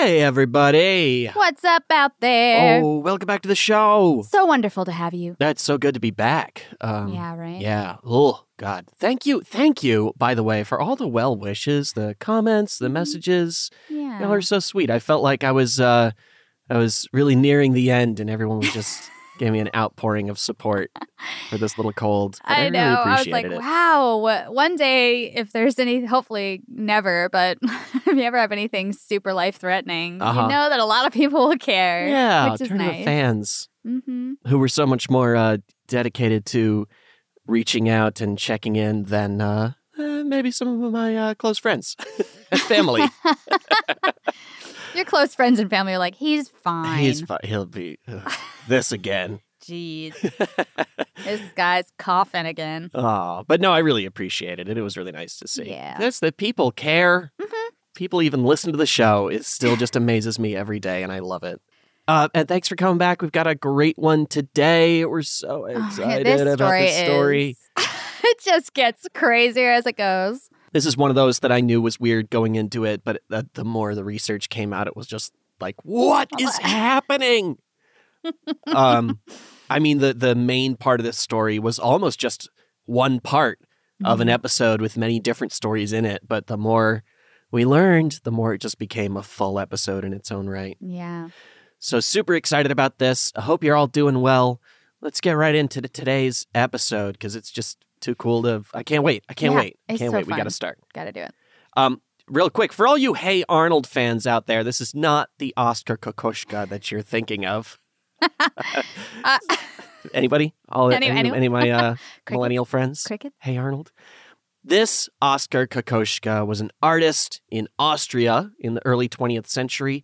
Hey, everybody. What's up out there? Oh, welcome back to the show. So wonderful to have you. That's so good to be back. Um, yeah, right? Yeah. Oh, God. Thank you. Thank you, by the way, for all the well wishes, the comments, the messages. Yeah. Y'all are so sweet. I felt like I was uh I was really nearing the end and everyone was just gave me an outpouring of support for this little cold. I, I really know. I was like, it. wow. One day, if there's any, hopefully never, but if you ever have anything super life threatening, Uh-huh. you know that a lot of people will care. Yeah, which is turn to nice. fans Mm-hmm. who were so much more uh, dedicated to reaching out and checking in than uh, uh, maybe some of my uh, close friends and family. Your close friends and family are like, he's fine. He's fine. he'll be ugh, this again. Jeez. this guy's coughing again. Oh, but no, I really appreciated it. And It was really nice to see. Yeah. That's that people care. Mhm. People even listen to the show. It still just amazes me every day, and I love it. Uh, and thanks for coming back. We've got a great one today. We're so Oh, excited this about this story. is. it just gets crazier as it goes. This is one of those that I knew was weird going into it, but the, the more the research came out, it was just like, what is happening? um, I mean, the the main part of this story was almost just one part of an Mhm. episode with many different stories in it. But the more we learned, the more it just became a full episode in its own right. Yeah. So super excited about this. I hope you're all doing well. Let's get right into today's episode because it's just too cool to. I can't wait. I can't Yeah, wait. I can't so wait. We got to start. Got to do it. Um, real quick, for all you Hey Arnold fans out there, this is not the Oscar Kokoschka that you're thinking of. Uh, Anybody? All Any- any, any of my uh, millennial friends? Cricket? Hey Arnold. This Oscar Kokoschka was an artist in Austria in the early 20th century,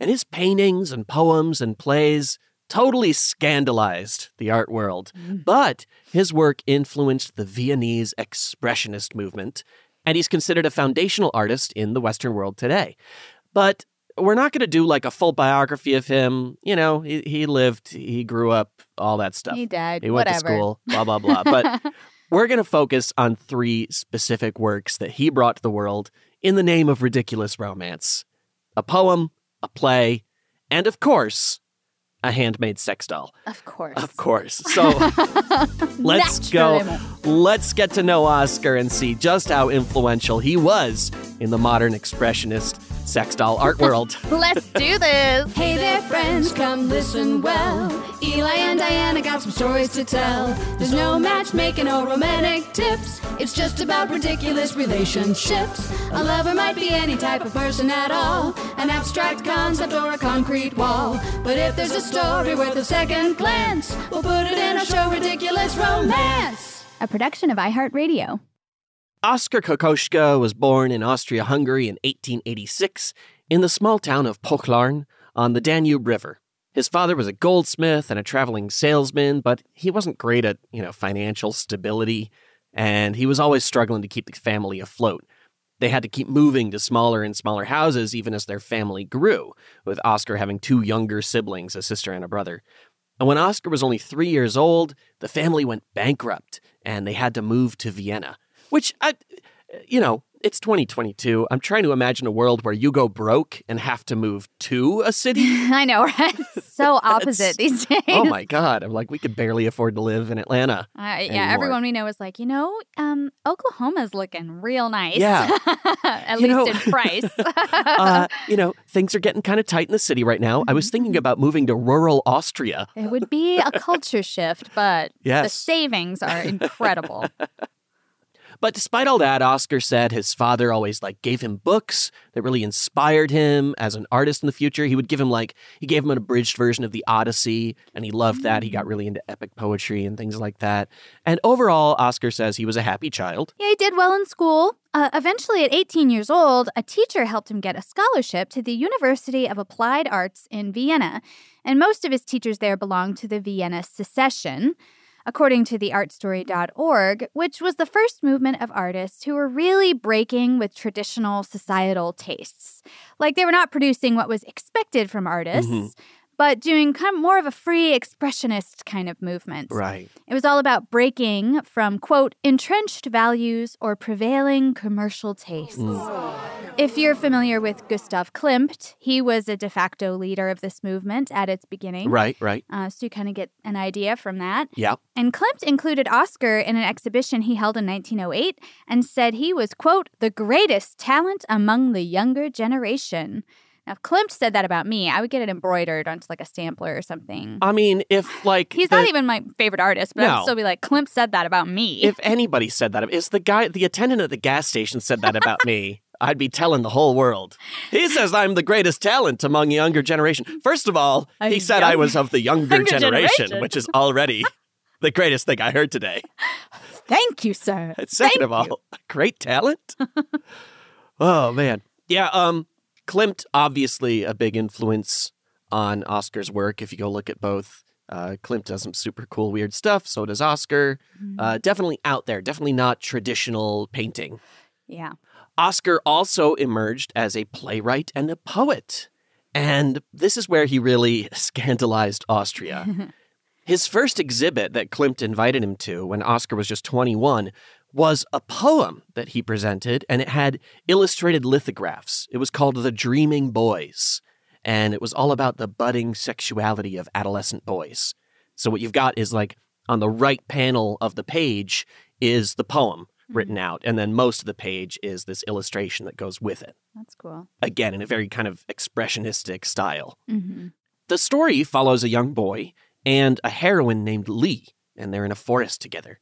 and his paintings and poems and plays totally scandalized the art world. Mm. But his work influenced the Viennese Expressionist movement, and he's considered a foundational artist in the Western world today. But we're not going to do like a full biography of him. You know, he, he lived, he grew up, all that stuff. He died. He went Whatever. to school, blah, blah, blah. But we're going to focus on three specific works that he brought to the world in the name of ridiculous romance a poem, a play, and of course, a handmade sex doll. Of course. Of course. So let's go. Let's get to know Oscar and see just how influential he was in the modern expressionist sex doll art world. Let's do this. Hey there, friends, come listen well. Eli and Diana got some stories to tell. There's no matchmaking or romantic tips. It's just about ridiculous relationships. A lover might be any type of person at all, an abstract concept or a concrete wall. But if there's a story worth a second glance, we'll put it in a show, Ridiculous Romance. A production of iHeartRadio. Oskar Kokoschka was born in Austria Hungary in 1886 in the small town of Pochlarn on the Danube River. His father was a goldsmith and a traveling salesman, but he wasn't great at, you know, financial stability, and he was always struggling to keep the family afloat. They had to keep moving to smaller and smaller houses even as their family grew, with Oscar having two younger siblings, a sister and a brother. And when Oscar was only three years old, the family went bankrupt and they had to move to Vienna which I, you know, it's 2022. I'm trying to imagine a world where you go broke and have to move to a city. I know, right? so opposite these days. Oh my god! I'm like, we could barely afford to live in Atlanta. Uh, yeah, anymore. everyone we know is like, you know, um, Oklahoma's looking real nice. Yeah. At You least know- in price. uh, you know, things are getting kind of tight in the city right now. I was thinking about moving to rural Austria. it would be a culture shift, but the savings are incredible. But despite all that, Oscar said his father always like gave him books that really inspired him as an artist in the future. He would give him like he gave him an abridged version of the Odyssey, and he loved that. He got really into epic poetry and things like that. And overall, Oscar says he was a happy child. Yeah, he did well in school. Uh, eventually, at 18 years old, a teacher helped him get a scholarship to the University of Applied Arts in Vienna. And most of his teachers there belonged to the Vienna Secession, according to theartstory.org, which was the first movement of artists who were really breaking with traditional societal tastes. Like they were not producing what was expected from artists. Mhm. But doing kind of more of a free expressionist kind of movement. Right. It was all about breaking from, quote, entrenched values or prevailing commercial tastes. If you're familiar with Gustav Klimt, he was a de facto leader of this movement at its beginning. Right, right. Uh, so you kind of get an idea from that. Yeah. And Klimt included Oscar in an exhibition he held in 1908 and said he was, quote, the greatest talent among the younger generation. Now, if Klimt said that about me, I would get it embroidered onto like a sampler or something. I mean, if like He's the- not even my favorite artist, but No. I'd still be like, Klimt said that about me. if anybody said that, if the guy, the attendant at the gas station said that about me, I'd be telling the whole world. He says I'm the greatest talent among younger generation. First of all, A he said I was of the younger, younger generation, generation. which is already the greatest thing I heard today. Thank you, sir. And second Thank of all, you. great talent. oh man, yeah. Um, Klimt obviously a big influence on Oscar's work. If you go look at both, uh, Klimt does some super cool, weird stuff. So does Oscar. Mm-hmm. Uh, definitely out there. Definitely not traditional painting. Yeah. Oscar also emerged as a playwright and a poet. And this is where he really scandalized Austria. His first exhibit that Klimt invited him to when Oscar was just 21 was a poem that he presented, and it had illustrated lithographs. It was called The Dreaming Boys, and it was all about the budding sexuality of adolescent boys. So, what you've got is like on the right panel of the page is the poem written out, and then most of the page is this illustration that goes with it. That's cool. Again, in a very kind of expressionistic style. hmm The story follows a young boy and a heroine named Lee, and they're in a forest together.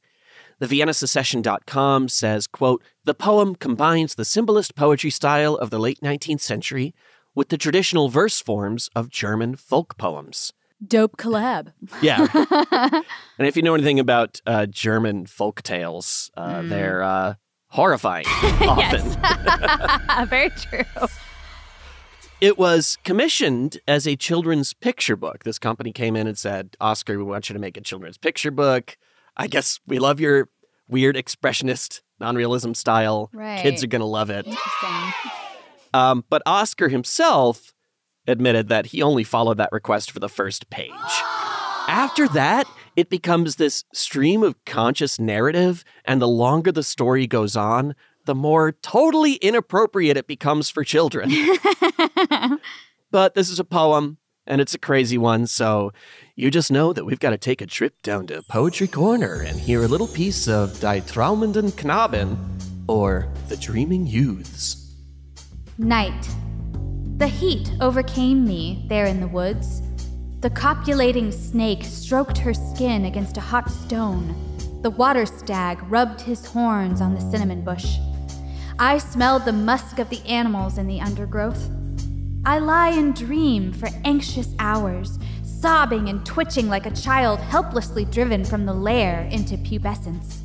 The ViennaSecession.com says, quote, The poem combines the symbolist poetry style of the late 19th century with the traditional verse forms of German folk poems. Dope collab. Yeah. and if you know anything about uh, German folk tales, uh, they're uh, horrifying often. Very true. It was commissioned as a children's picture book. This company came in and said, Oscar, we want you to make a children's picture book. I guess we love your weird expressionist non realism style. Right. Kids are going to love it. Um, but Oscar himself admitted that he only followed that request for the first page. After that, it becomes this stream of conscious narrative, and the longer the story goes on, the more totally inappropriate it becomes for children. but this is a poem, and it's a crazy one, so you just know that we've got to take a trip down to Poetry Corner and hear a little piece of Die Traumenden Knaben, or The Dreaming Youths. Night. The heat overcame me there in the woods. The copulating snake stroked her skin against a hot stone. The water stag rubbed his horns on the cinnamon bush. I smelled the musk of the animals in the undergrowth. I lie and dream for anxious hours, sobbing and twitching like a child helplessly driven from the lair into pubescence.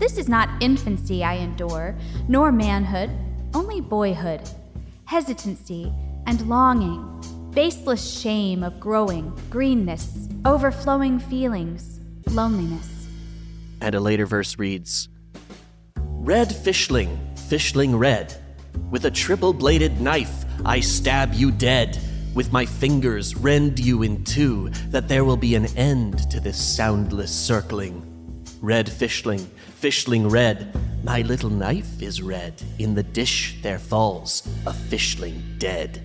This is not infancy I endure, nor manhood, only boyhood, hesitancy and longing, baseless shame of growing, greenness, overflowing feelings, loneliness. And a later verse reads Red fishling, fishling red, with a triple bladed knife I stab you dead. With my fingers rend you in two, that there will be an end to this soundless circling. Red fishling, fishling red, my little knife is red. In the dish there falls a fishling dead.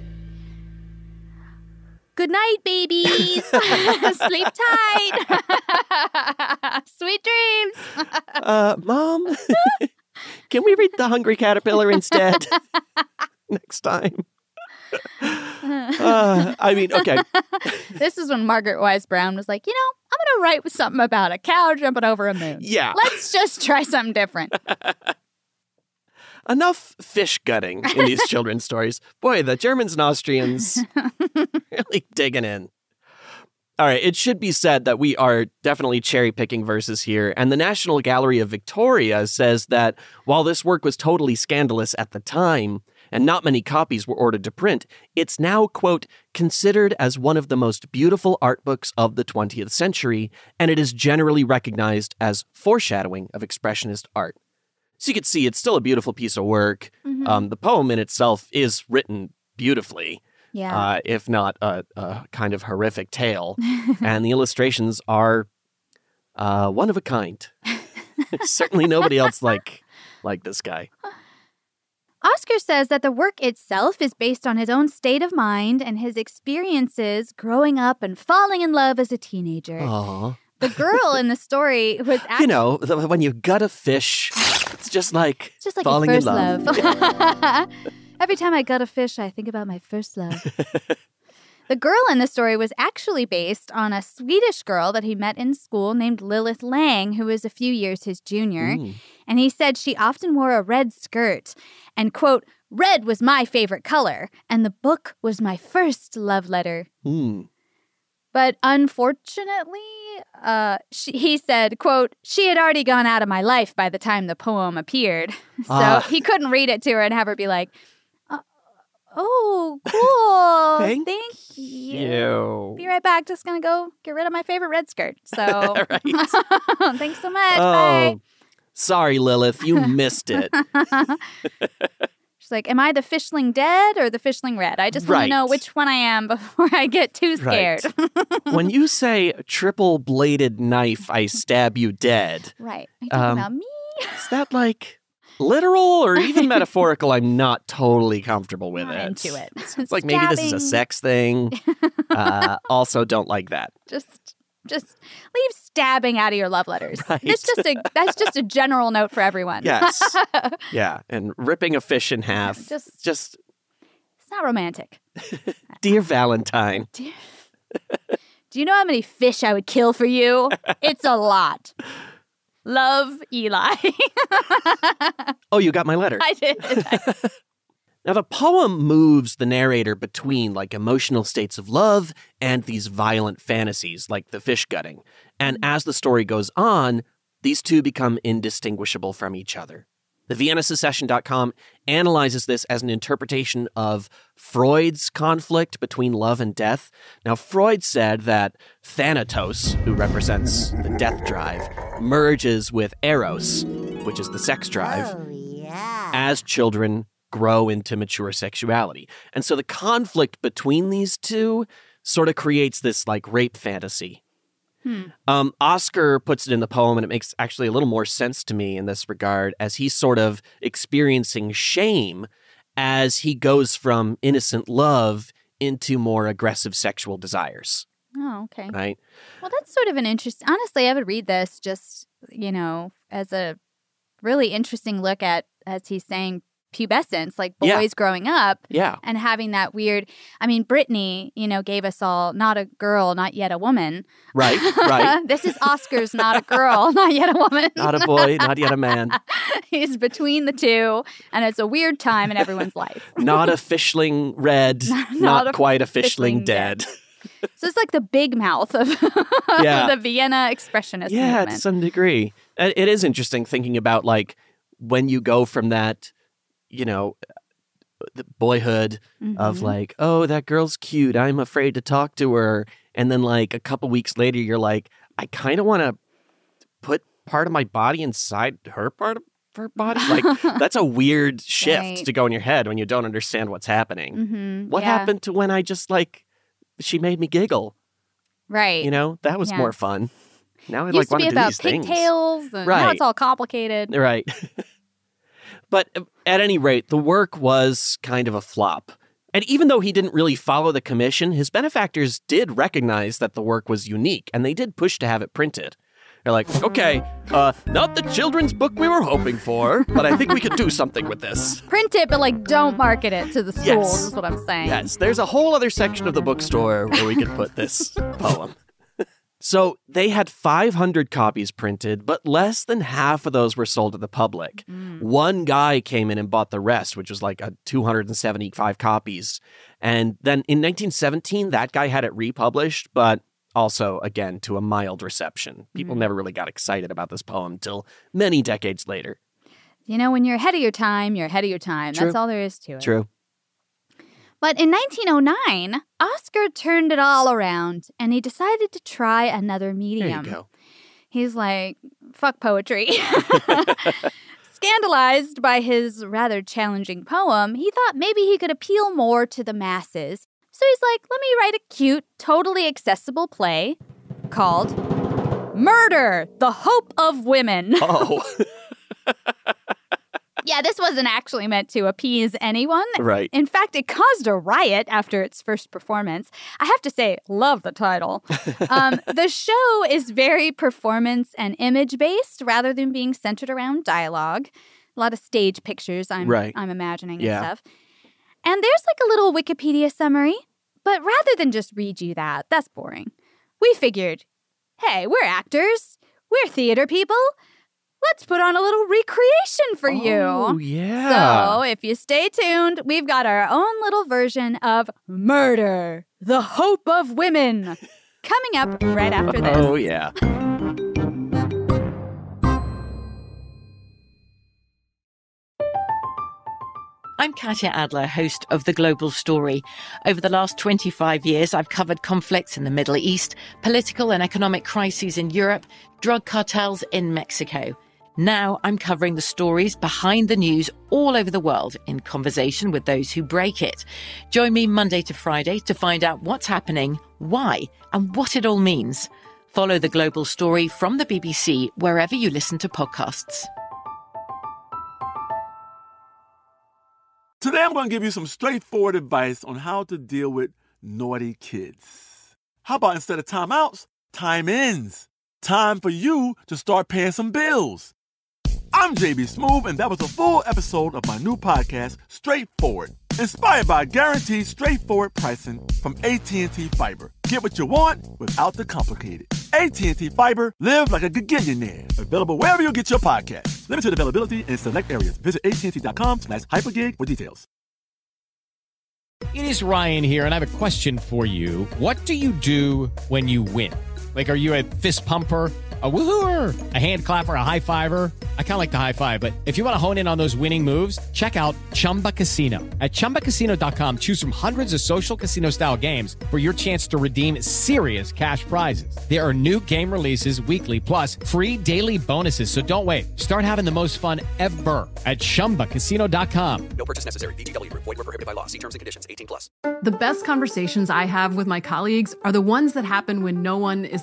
Good night, babies. Sleep tight. Sweet dreams. Uh, Mom, can we read The Hungry Caterpillar instead? Next time. Uh, I mean, okay. this is when Margaret Wise Brown was like, you know, I'm going to write something about a cow jumping over a moon. Yeah. Let's just try something different. Enough fish gutting in these children's stories. Boy, the Germans and Austrians really digging in. All right, it should be said that we are definitely cherry picking verses here. And the National Gallery of Victoria says that while this work was totally scandalous at the time, and not many copies were ordered to print, it's now, quote, considered as one of the most beautiful art books of the 20th century, and it is generally recognized as foreshadowing of Expressionist art. So you can see it's still a beautiful piece of work. Mhm. Um, the poem in itself is written beautifully, Yeah. uh, if not a, a kind of horrific tale. and the illustrations are uh, one of a kind. Certainly nobody else like like this guy. Says that the work itself is based on his own state of mind and his experiences growing up and falling in love as a teenager. Aw. The girl in the story was actually You know, when you gut a fish, it's just like it's just like falling in love. love. Every time I gut a fish, I think about my first love. the girl in the story was actually based on a Swedish girl that he met in school named Lilith Lang, who was a few years his junior. Mm. And he said she often wore a red skirt and, quote, red was my favorite color, and the book was my first love letter. Mm. But unfortunately, uh, she, he said, quote, she had already gone out of my life by the time the poem appeared. So Ah. he couldn't read it to her and have her be like, "Uh, oh, cool. Thank you. You. Be right back. Just going to go get rid of my favorite red skirt. So thanks so much. Bye. Oh, sorry, Lilith, you missed it. She's like, Am I the fishling dead or the fishling red? I just want to know which one I am before I get too Right. scared. when you say triple bladed knife, I stab you dead. right. Are you talking Um, about me? Is that like literal or even metaphorical? I'm not totally comfortable with Not it. into it. It's like maybe this is a sex thing. Uh, also, don't like that. Just just leave stabbing out of your love letters. Right. It's just a that's just a general note for everyone. Yes. Yeah, and ripping a fish in half. Just- just it's not romantic. dear Valentine. You, do you know how many fish I would kill for you? It's a lot. Love, Eli. Oh, you got my letter. I did. Now, the poem moves the narrator between like emotional states of love and these violent fantasies, like the fish gutting. And mm-hmm. as the story goes on, these two become indistinguishable from each other. The ViennaSecession.com analyzes this as an interpretation of Freud's conflict between love and death. Now, Freud said that Thanatos, who represents the death drive, merges with Eros, which is the sex drive, oh, as children grow into mature sexuality. And so the conflict between these two sort of creates this like rape fantasy. Hmm. Um, Oscar puts it in the poem, and it makes actually a little more sense to me in this regard as he's sort of experiencing shame as he goes from innocent love into more aggressive sexual desires. Oh, okay. Right? Well, that's sort of an interesting. Honestly, I would read this just, you know, as a really interesting look at, as he's saying, pubescence, like boys Yeah. growing up Yeah. and having that weird. I mean, Britney, you know, gave us all not a girl, not yet a woman. Right. Right. this is Oscar's not a girl, not yet a woman. not a boy, not yet a man, He's between the two, and it's a weird time in everyone's life. not a fishling red, not, a quite a fishling, fishling dead. So it's like the big mouth of Yeah. the Vienna expressionist yeah, movement. to some degree. Uh, It is interesting thinking about like when you go from that, you know, the boyhood of Mhm. like, oh, that girl's cute. I'm afraid to talk to her. And then like a couple weeks later, you're like, I kind of want to put part of my body inside her part of her body. Like that's a weird shift Right. to go in your head when you don't understand what's happening. Mhm, What yeah. happened to when I just like she made me giggle? Right. You know, that was Yeah. more fun. Now I like to be to do about these things. pigtails, and now Right. it's all complicated. Right. but uh, at any rate, the work was kind of a flop. And even though he didn't really follow the commission, his benefactors did recognize that the work was unique and they did push to have it printed. They're like, okay, uh, not the children's book we were hoping for, but I think we could do something with this. Print it, but like don't market it to the schools. Yes. Is what I'm saying. Yes, there's a whole other section of the bookstore where we could put this poem. So they had 500 copies printed, but less than half of those were sold to the public. Mm. One guy came in and bought the rest, which was like a 275 copies. And then in 1917, that guy had it republished, but also, again, to a mild reception. People mm. never really got excited about this poem till many decades later. You know, when you're ahead of your time, you're ahead of your time. True. That's all there is to it. True. But in 1909, Oscar turned it all around and he decided to try another medium. There you go. He's like, fuck poetry. Scandalized by his rather challenging poem, he thought maybe he could appeal more to the masses. So he's like, let me write a cute, totally accessible play called Murder, the Hope of Women. Oh, yeah, this wasn't actually meant to appease anyone. right. In fact, it caused a riot after its first performance. I have to say, love the title. Um, the show is very performance and image based rather than being centered around dialogue. A lot of stage pictures, I'm, Right. I'm imagining Yeah. and stuff. And there's like a little Wikipedia summary, but rather than just read you that, that's boring. We figured, hey, we're actors, we're theater people. Let's put on a little recreation for you. Oh, yeah. So, if you stay tuned, we've got our own little version of Murder, the Hope of Women, coming up right after this. Oh, yeah. I'm Katya Adler, host of The Global Story. Over the last 25 years, I've covered conflicts in the Middle East, political and economic crises in Europe, drug cartels in Mexico. Now I'm covering the stories behind the news all over the world in conversation with those who break it. Join me Monday to Friday to find out what's happening, why, and what it all means. Follow The Global Story from the BBC wherever you listen to podcasts. Today, I'm going to give you some straightforward advice on how to deal with naughty kids. How about instead of timeouts, time ins? Time for you to start paying some bills. I'm JB Smoove, and that was a full episode of my new podcast, Straightforward, inspired by guaranteed straightforward pricing from AT&T Fiber. Get what you want without the complicated. AT&T Fiber, live like a gigillionaire. Available wherever you get your podcast. Limited availability in select areas. Visit AT&T.com slash hypergig for details. It is Ryan here, and I have a question for you. What do you do when you win? Like, are you a fist pumper? A woohooer, a hand clapper, a high fiver. I kind of like the high five, but if you want to hone in on those winning moves, check out Chumba Casino. At chumbacasino.com, choose from hundreds of social casino style games for your chance to redeem serious cash prizes. There are new game releases weekly, plus free daily bonuses. So don't wait. Start having the most fun ever at chumbacasino.com. No purchase necessary. VGW Group. Void were prohibited by law. See terms and conditions. 18 plus. The best conversations I have with my colleagues are the ones that happen when no one is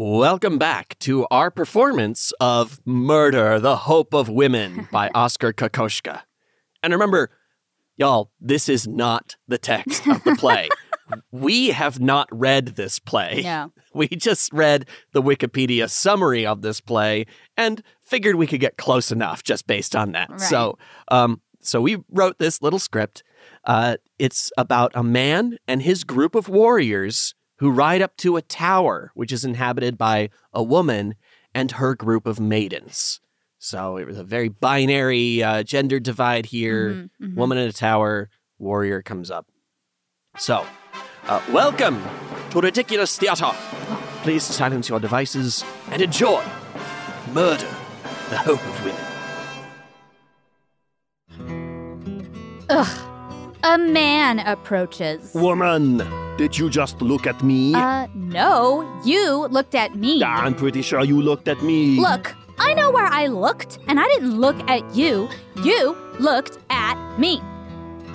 Welcome back to our performance of Murder, the Hope of Women by Oscar Kokoschka. And remember, y'all, this is not the text of the play. we have not read this play. No. We just read the Wikipedia summary of this play and figured we could get close enough just based on that. Right. So, um, so we wrote this little script. Uh, it's about a man and his group of warriors who ride up to a tower which is inhabited by a woman and her group of maidens. So it was a very binary uh, gender divide here. Mhm, mhm. Woman in a tower, warrior comes up. So, uh, welcome to Ridiculous Theatre. Please silence your devices and enjoy Murder, the Hope of Women. Ugh. A man approaches. Woman, did you just look at me? Uh, no, you looked at me. I'm pretty sure you looked at me. Look, I know where I looked, and I didn't look at you. You looked at me.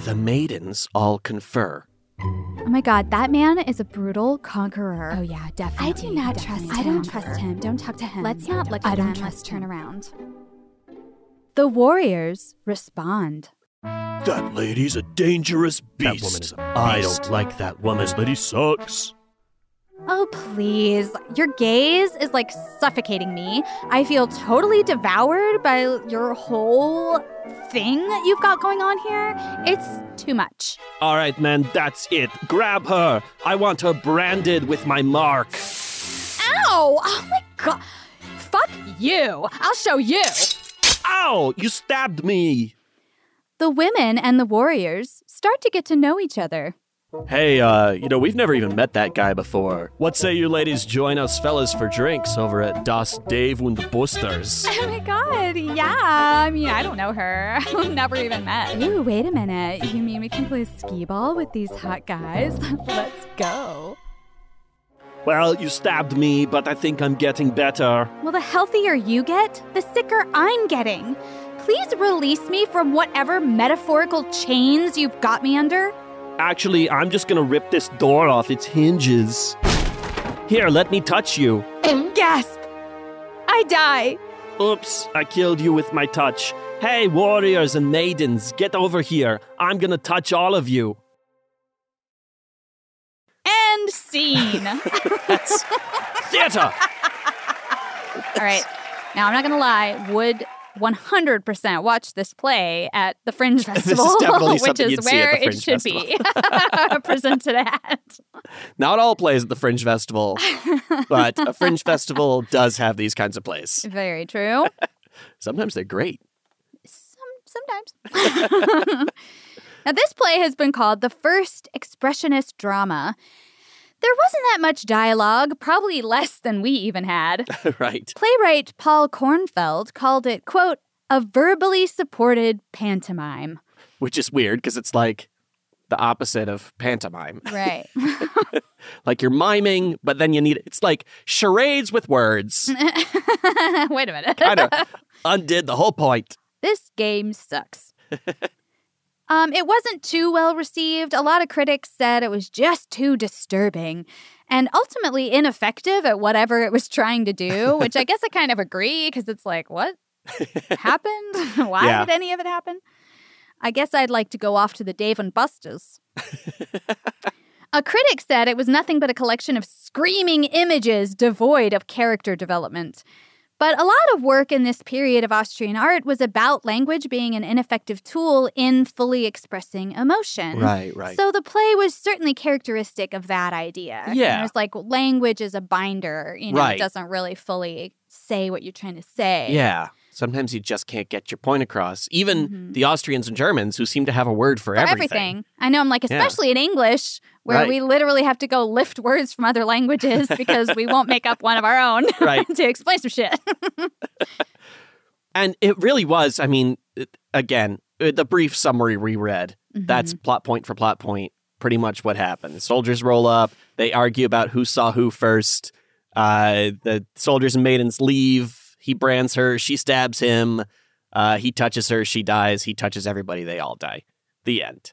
The maidens all confer. Oh my god, that man is a brutal conqueror. Oh yeah, definitely. I do not definitely. trust I don't him. trust him. Don't talk to him. Let's not look I at him. I don't trust Let's turn around. The warriors respond. That lady's a dangerous beast. That woman is a I beast. I don't like that woman. This lady sucks. Oh, please. Your gaze is like suffocating me. I feel totally devoured by your whole thing you've got going on here. It's too much. All right, man, that's it. Grab her. I want her branded with my mark. Ow! Oh my god. Fuck you. I'll show you. Ow! You stabbed me. The women and the warriors start to get to know each other. Hey, uh, you know, we've never even met that guy before. What say you ladies join us fellas for drinks over at Das Dave und Busters? Oh my god, yeah. I mean, I don't know her. I've never even met. Ooh, wait a minute. You mean we can play skee ball with these hot guys? Let's go. Well, you stabbed me, but I think I'm getting better. Well, the healthier you get, the sicker I'm getting. Please release me from whatever metaphorical chains you've got me under. Actually, I'm just gonna rip this door off its hinges. Here, let me touch you. Gasp! I die. Oops, I killed you with my touch. Hey, warriors and maidens, get over here. I'm gonna touch all of you. End scene. That's theater. All right. Now, I'm not going to lie. Would 100% watch this play at the Fringe Festival, definitely which is you'd see at where it should be presented at. Not all plays at the Fringe Festival, but a Fringe Festival does have these kinds of plays. Very true. Sometimes they're great. Some, sometimes. now, this play has been called the first expressionist drama. There wasn't that much dialogue, probably less than we even had. right. Playwright Paul Kornfeld called it, quote, a verbally supported pantomime. Which is weird because it's like the opposite of pantomime. Right. Like you're miming, but then you need it's like charades with words. Wait a minute. kind of undid the whole point. this game sucks. Um, it wasn't too well received. A lot of critics said it was just too disturbing and ultimately ineffective at whatever it was trying to do, which I guess I kind of agree because it's like, what happened? Why Yeah. did any of it happen? I guess I'd like to go off to the Dave and Buster's. A critic said it was nothing but a collection of screaming images devoid of character development. But a lot of work in this period of Austrian art was about language being an ineffective tool in fully expressing emotion. Right, right. So the play was certainly characteristic of that idea. Yeah. There's like language is a binder, you know, Right. it doesn't really fully say what you're trying to say. Yeah. Sometimes you just can't get your point across. Even Mhm. the Austrians and Germans, who seem to have a word for, For everything. everything. I know I'm like, Yeah. especially in English, where Right. we literally have to go lift words from other languages because we won't make up one of our own Right. to explain some shit. And it really was, I mean, again, uh, the brief summary we read, Mm-hmm. that's plot point for plot point, pretty much what happened. The soldiers roll up, they argue about who saw who first. Uh, the soldiers and maidens leave. He brands her, she stabs him. Uh, he touches her, she dies. He touches everybody, they all die. The end.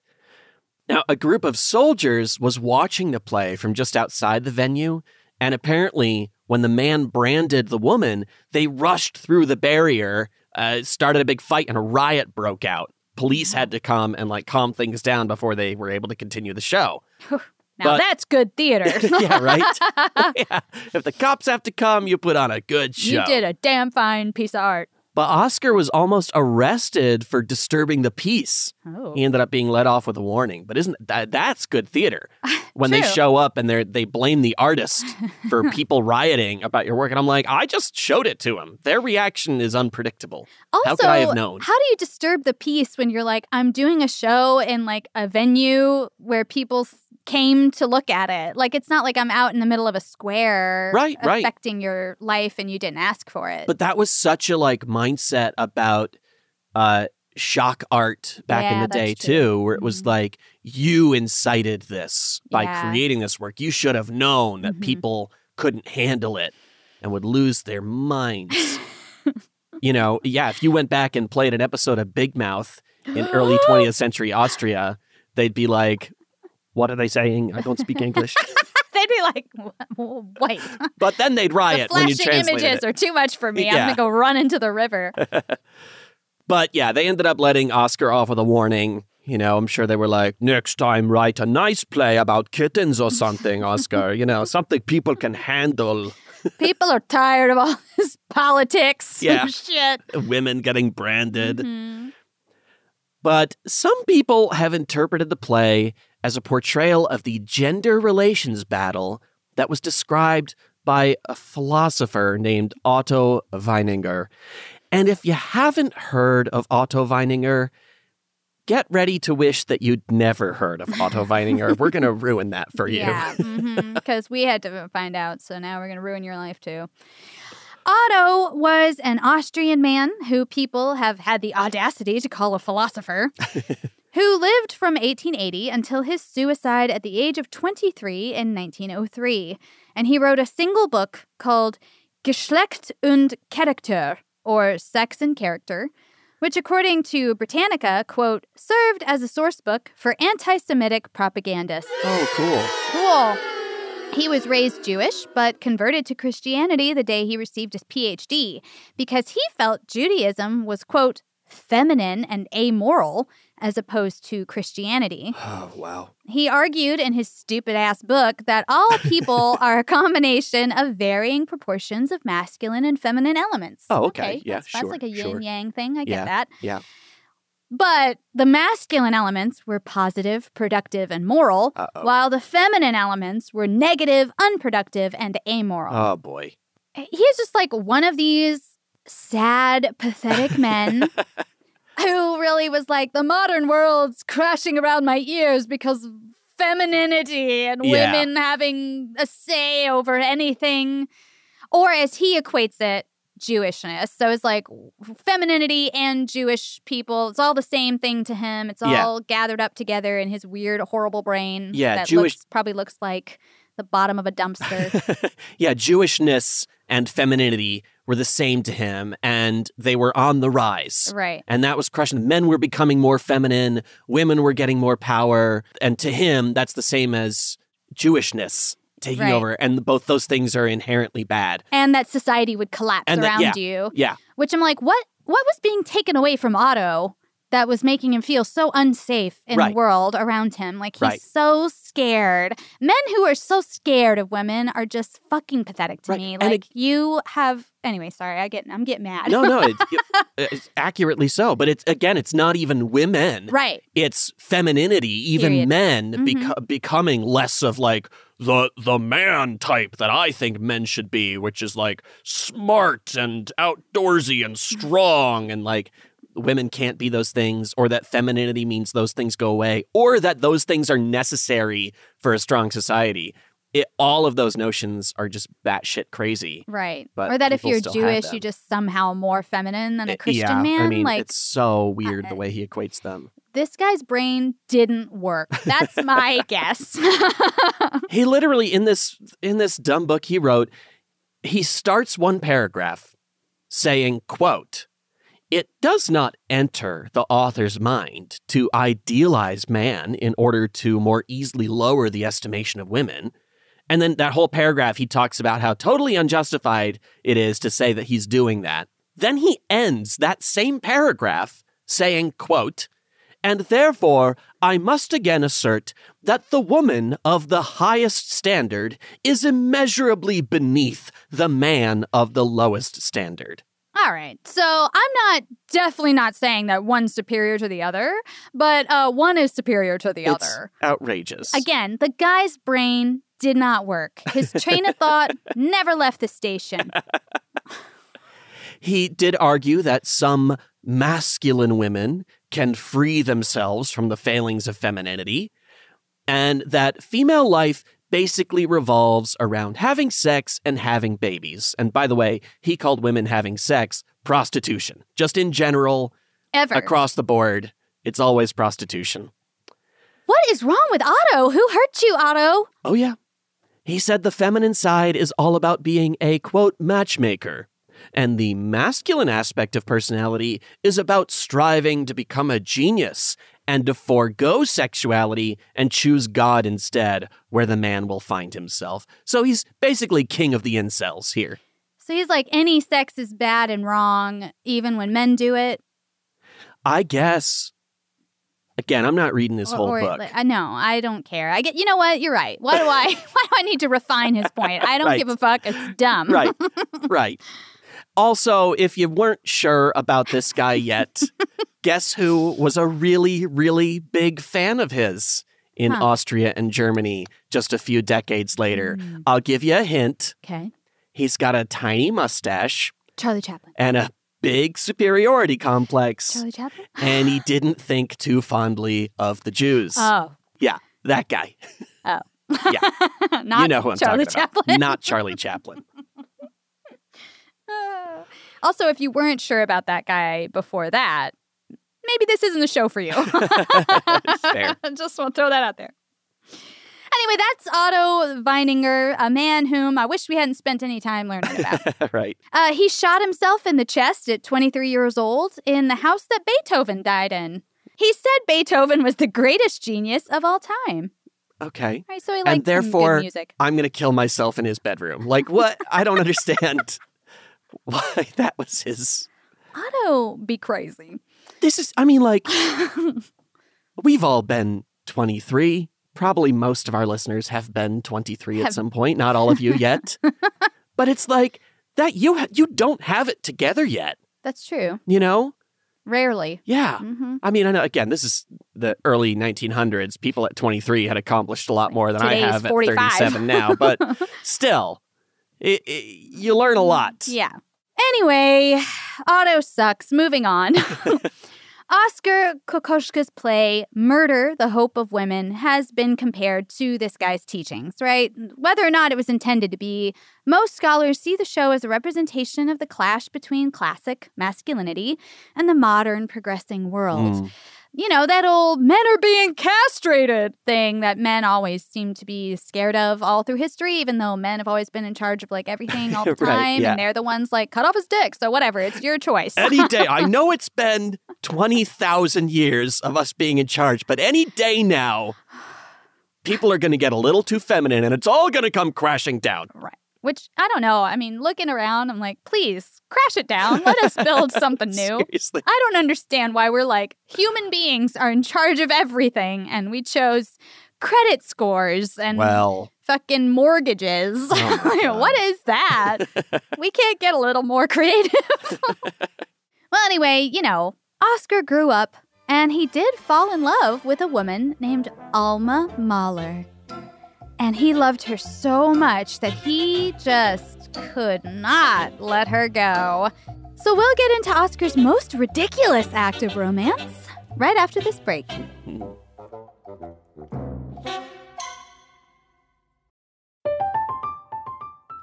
Now, a group of soldiers was watching the play from just outside the venue, and apparently, when the man branded the woman, they rushed through the barrier, uh, started a big fight, and a riot broke out. Police had to come and like calm things down before they were able to continue the show. Now But- that's good theater. yeah, right? yeah. If the cops have to come, you put on a good show. You did a damn fine piece of art. But Oscar was almost arrested for disturbing the peace. Oh. He ended up being let off with a warning. But isn't that that's good theater? When they show up and they they blame the artist for people rioting about your work, and I'm like, I just showed it to them. Their reaction is unpredictable. Also, How could I have known? How do you disturb the peace when you're like, I'm doing a show in like a venue where people came to look at it? Like, it's not like I'm out in the middle of a square, Right, right. affecting your life, and you didn't ask for it. But that was such a like mindset about uh shock art back in the day true. too, where it was like you incited this by Yeah. creating this work. You should have known that Mhm. people couldn't handle it and would lose their minds. you know, yeah, if you went back and played an episode of Big Mouth in early 20th century Austria, they'd be like, What are they saying? I don't speak English. They'd be like, "W- wait, but then they'd the riot when you flashing images it. are too much for me. I'm gonna go run into the river. But yeah, they ended up letting Oscar off with a warning. You know, I'm sure they were like, next time write a nice play about kittens or something, Oscar. you know, something people can handle. People are tired of all this politics. Yeah. shit. Women getting branded. Mhm. But some people have interpreted the play as a portrayal of the gender relations battle that was described by a philosopher named Otto Weininger. And if you haven't heard of Otto Weininger, get ready to wish that you'd never heard of Otto Weininger. We're going to ruin that for you. Yeah, mm-hmm, because we had to find out. So now we're going to ruin your life too. Otto was an Austrian man who people have had the audacity to call a philosopher, who lived from 1880 until his suicide at the age of 23 in 1903. And he wrote a single book called Geschlecht und Charakter, or Sex and Character, which, according to Britannica, quote, served as a source book for anti Semitic propagandists. Oh, cool. Cool. He was raised Jewish, but converted to Christianity the day he received his PhD because he felt Judaism was, quote, feminine and amoral as opposed to Christianity. Oh, wow. He argued in his stupid ass book that all people are a combination of varying proportions of masculine and feminine elements. Oh, okay. Yeah, that's, that's like a yin sure. yang thing. I get Yeah, that. yeah. But the masculine elements were positive, productive, and moral, Uh-oh. while the feminine elements were negative, unproductive, and amoral. Oh, boy. He's just like one of these sad, pathetic men who really was like, the modern world's crashing around my ears because of femininity and Yeah. women having a say over anything. Or as he equates it, Jewishness. So it's like femininity and Jewish people. It's all the same thing to him. It's all Yeah. gathered up together in his weird, horrible brain. Yeah, that Jewish- looks, probably looks like the bottom of a dumpster. yeah, Jewishness and femininity were the same to him, and they were on the rise. right. And that was crushing. Men were becoming more feminine, women were getting more power. And to him, that's the same as Jewishness taking Right. over. And both those things are inherently bad. and that society would collapse And that- around yeah, you. Yeah. Which I'm like, what what was being taken away from Otto that was making him feel so unsafe in Right. the world around him. Like he's Right. so scared. Men who are so scared of women are just fucking pathetic to Right. me. And Like you have anyway, sorry, I get I'm getting mad. No, no, it, it- it's accurately so. But it's again, it's not even women. right. It's femininity, even Period. men Mhm. beco- becoming less of like the the man type that I think men should be, which is like smart and outdoorsy and strong and like women can't be those things or that femininity means those things go away or that those things are necessary for a strong society. It, all of those notions are just batshit crazy. Right. But or that if you're Jewish, them. you just somehow more feminine than a eh, Christian yeah, man. I mean, like it's so weird the way he equates them. this guy's brain didn't work. That's my guess. he literally in this in this dumb book he wrote he starts one paragraph saying quote it does not enter the author's mind to idealize man in order to more easily lower the estimation of women and then that whole paragraph he talks about how totally unjustified it is to say that he's doing that then he ends that same paragraph saying quote and therefore I must again assert that the woman of the highest standard is immeasurably beneath the man of the lowest standard. All right. So I'm not definitely not saying that one's superior to the other, but uh, one is superior to the It's other. outrageous. Again, the guy's brain did not work. His train of thought never left the station. He did argue that some masculine women can free themselves from the failings of femininity, and that female life basically revolves around having sex and having babies. And by the way, he called women having sex prostitution. Just in general, Ever. across the board, it's always prostitution. What is wrong with Otto? Who hurt you, Otto? Oh, yeah. He said the feminine side is all about being a quote matchmaker. And the masculine aspect of personality is about striving to become a genius and to forego sexuality and choose God instead, where the man will find himself. So he's basically king of the incels here. So he's like, any sex is bad and wrong, even when men do it. I guess. Again, I'm not reading this Or- whole or- book. I know. I don't care. I get. You know what? You're right. Why do I? Why do I need to refine his point? I don't Right. give a fuck. It's dumb. right. Right. Also, if you weren't sure about this guy yet, guess who was a really, really big fan of his in Huh. Austria and Germany just a few decades later? Mm. I'll give you a hint. Okay. He's got a tiny mustache Charlie Chaplin. and a big superiority complex, Charlie Chaplin. and he didn't think too fondly of the Jews. Oh. Yeah, that guy. Oh. Yeah. Not you know who I'm Charlie talking Chaplin. about. Not Charlie Chaplin. Also, if you weren't sure about that guy before that, maybe this isn't the show for you. Just want to throw that out there. Anyway, that's Otto Weininger, a man whom I wish we hadn't spent any time learning about. right. uh, he shot himself in the chest at 23 years old in the house that Beethoven died in. He said Beethoven was the greatest genius of all time. Okay. Right, so he liked and therefore, music. I'm going to kill myself in his bedroom. Like, what? I don't understand why that was his. Otto be crazy. This is, I mean, like, we've all been 23. Probably most of our listeners have been 23 at some point. Not all of you yet. but it's like that you ha- you don't have it together yet. That's true. You know? Rarely. Yeah. hmm I mean, I know. Again, this is the early 1900s. People at 23 had accomplished a lot more than I have at 37 now. But still, it, it, you learn a lot. Yeah. Anyway, Otto sucks. Moving on. Oscar Kokoschka's play Murder, the Hope of Women has been compared to this guy's teachings, right? Whether or not it was intended to be, most scholars see the show as a representation of the clash between classic masculinity and the modern progressing world. Mm. You know, that old men are being castrated thing that men always seem to be scared of all through history, even though men have always been in charge of like everything all the Right, time. yeah. And they're the ones like, cut off his dick. So whatever, it's your choice. Any day. I know it's been 20,000 years of us being in charge, but any day now, people are going to get a little too feminine and it's all going to come crashing down. Right. which I don't know. I mean, looking around, I'm like, please crash it down. Let us build something new. Seriously. I don't understand why we're like, human beings are in charge of everything. And we chose credit scores and Well, fucking mortgages. Oh what is that? we can't get a little more creative. well, anyway, you know, Oscar grew up and he did fall in love with a woman named Alma Mahler. And he loved her so much that he just could not let her go. So we'll get into Oscar's most ridiculous act of romance right after this break.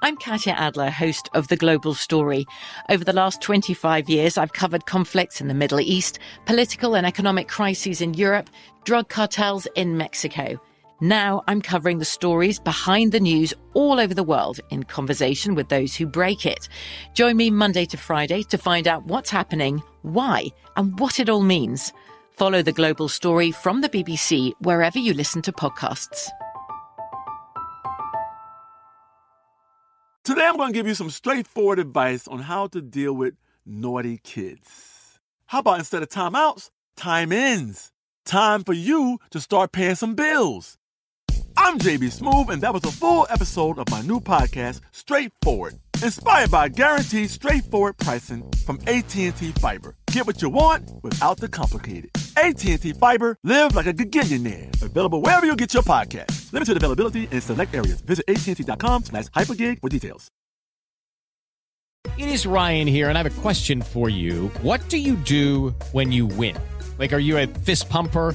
I'm Katya Adler, host of The Global Story. Over the last 25 years, I've covered conflicts in the Middle East, political and economic crises in Europe, drug cartels in Mexico. Now I'm covering the stories behind the news all over the world in conversation with those who break it. Join me Monday to Friday to find out what's happening, why, and what it all means. Follow The Global Story from the BBC wherever you listen to podcasts. Today, I'm going to give you some straightforward advice on how to deal with naughty kids. How about instead of timeouts, time ins? Time for you to start paying some bills. I'm JB Smoove, and that was a full episode of my new podcast, Straightforward, inspired by guaranteed straightforward pricing from AT&T Fiber. Get what you want without the complicated. AT&T Fiber, live like a gigillionaire. Available wherever you get your podcast. Limited availability in select areas. Visit AT&T.com slash hypergig for details. It is Ryan here, and I have a question for you. What do you do when you win? Like, are you a fist pumper?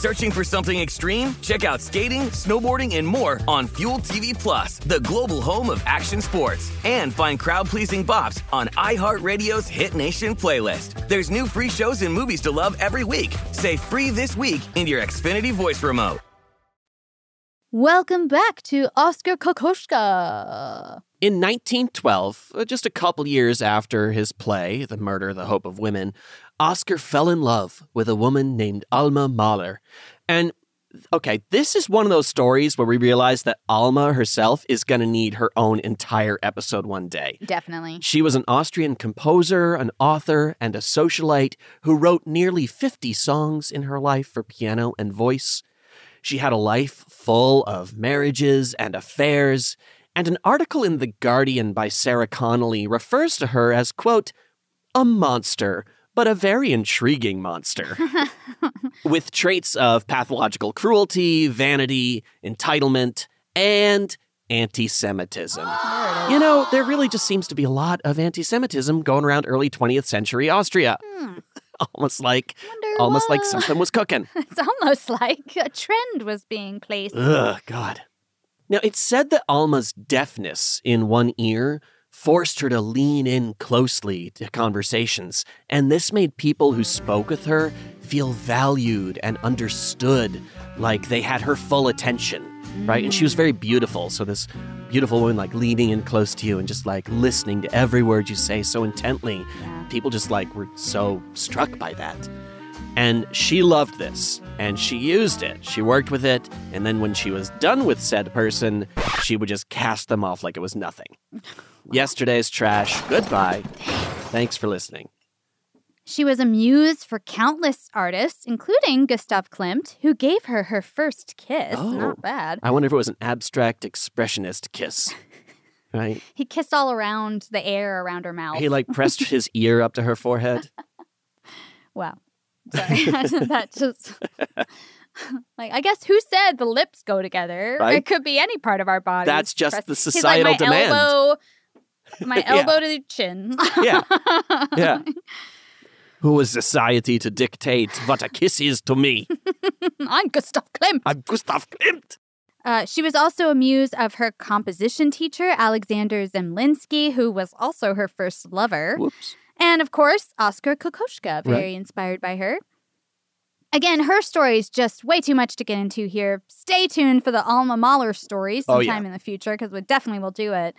Searching for something extreme? Check out skating, snowboarding, and more on Fuel TV Plus, the global home of action sports. And find crowd-pleasing bops on iHeartRadio's Hit Nation playlist. There's new free shows and movies to love every week. Say free this week in your Xfinity voice remote. Welcome back to Oscar Kokoschka. In 1912, uh, just a couple years after his play, The Murder, the Hope of Women, Oscar fell in love with a woman named Alma Mahler. And okay, this is one of those stories where we realize that Alma herself is going to need her own entire episode one day. Definitely. She was an Austrian composer, an author, and a socialite who wrote nearly 50 songs in her life for piano and voice. She had a life full of marriages and affairs, and an article in The Guardian by Sarah Connolly refers to her as, quote, a monster, but a very intriguing monster, with traits of pathological cruelty, vanity, entitlement, and anti Semitism. You know, there really just seems to be a lot of anti Semitism going around early 20th century Austria. Hmm. almost like Wonder almost like something was cooking. It's almost like a trend was being placed. Ugh, God. Now, it's said that Alma's deafness in one ear forced her to lean in closely to conversations, and this made people who spoke with her feel valued and understood, like they had her full attention, right? And she was very beautiful, so this beautiful woman, like leaning in close to you and just like listening to every word you say so intently. People just like were so struck by that. And she loved this, and she used it. She worked with it, and then when she was done with said person, she would just cast them off like it was nothing. Yesterday's trash, goodbye. Thanks for listening. She was a muse for countless artists, including Gustav Klimt, who gave her her first kiss. Oh. Not bad. I wonder if it was an abstract expressionist kiss. Right? He kissed all around the air around her mouth. He like pressed his ear up to her forehead. Wow. Sorry. that just like I guess who said the lips go together? Right. It could be any part of our body. That's just Press- the He's like, societal my demand. Elbow, my Yeah. elbow to the chin. Yeah. Yeah. Who is society to dictate what a kiss is to me? I'm Gustav Klimt. I'm Gustav Klimt. Uh, she was also a muse of her composition teacher, Alexander Zemlinsky, who was also her first lover. Whoops. And of course, Oscar Kokoschka, very Right. inspired by her. Again, her story is just way too much to get into here. Stay tuned for the Alma Mahler story Oh, sometime yeah. in the future because we definitely will do it.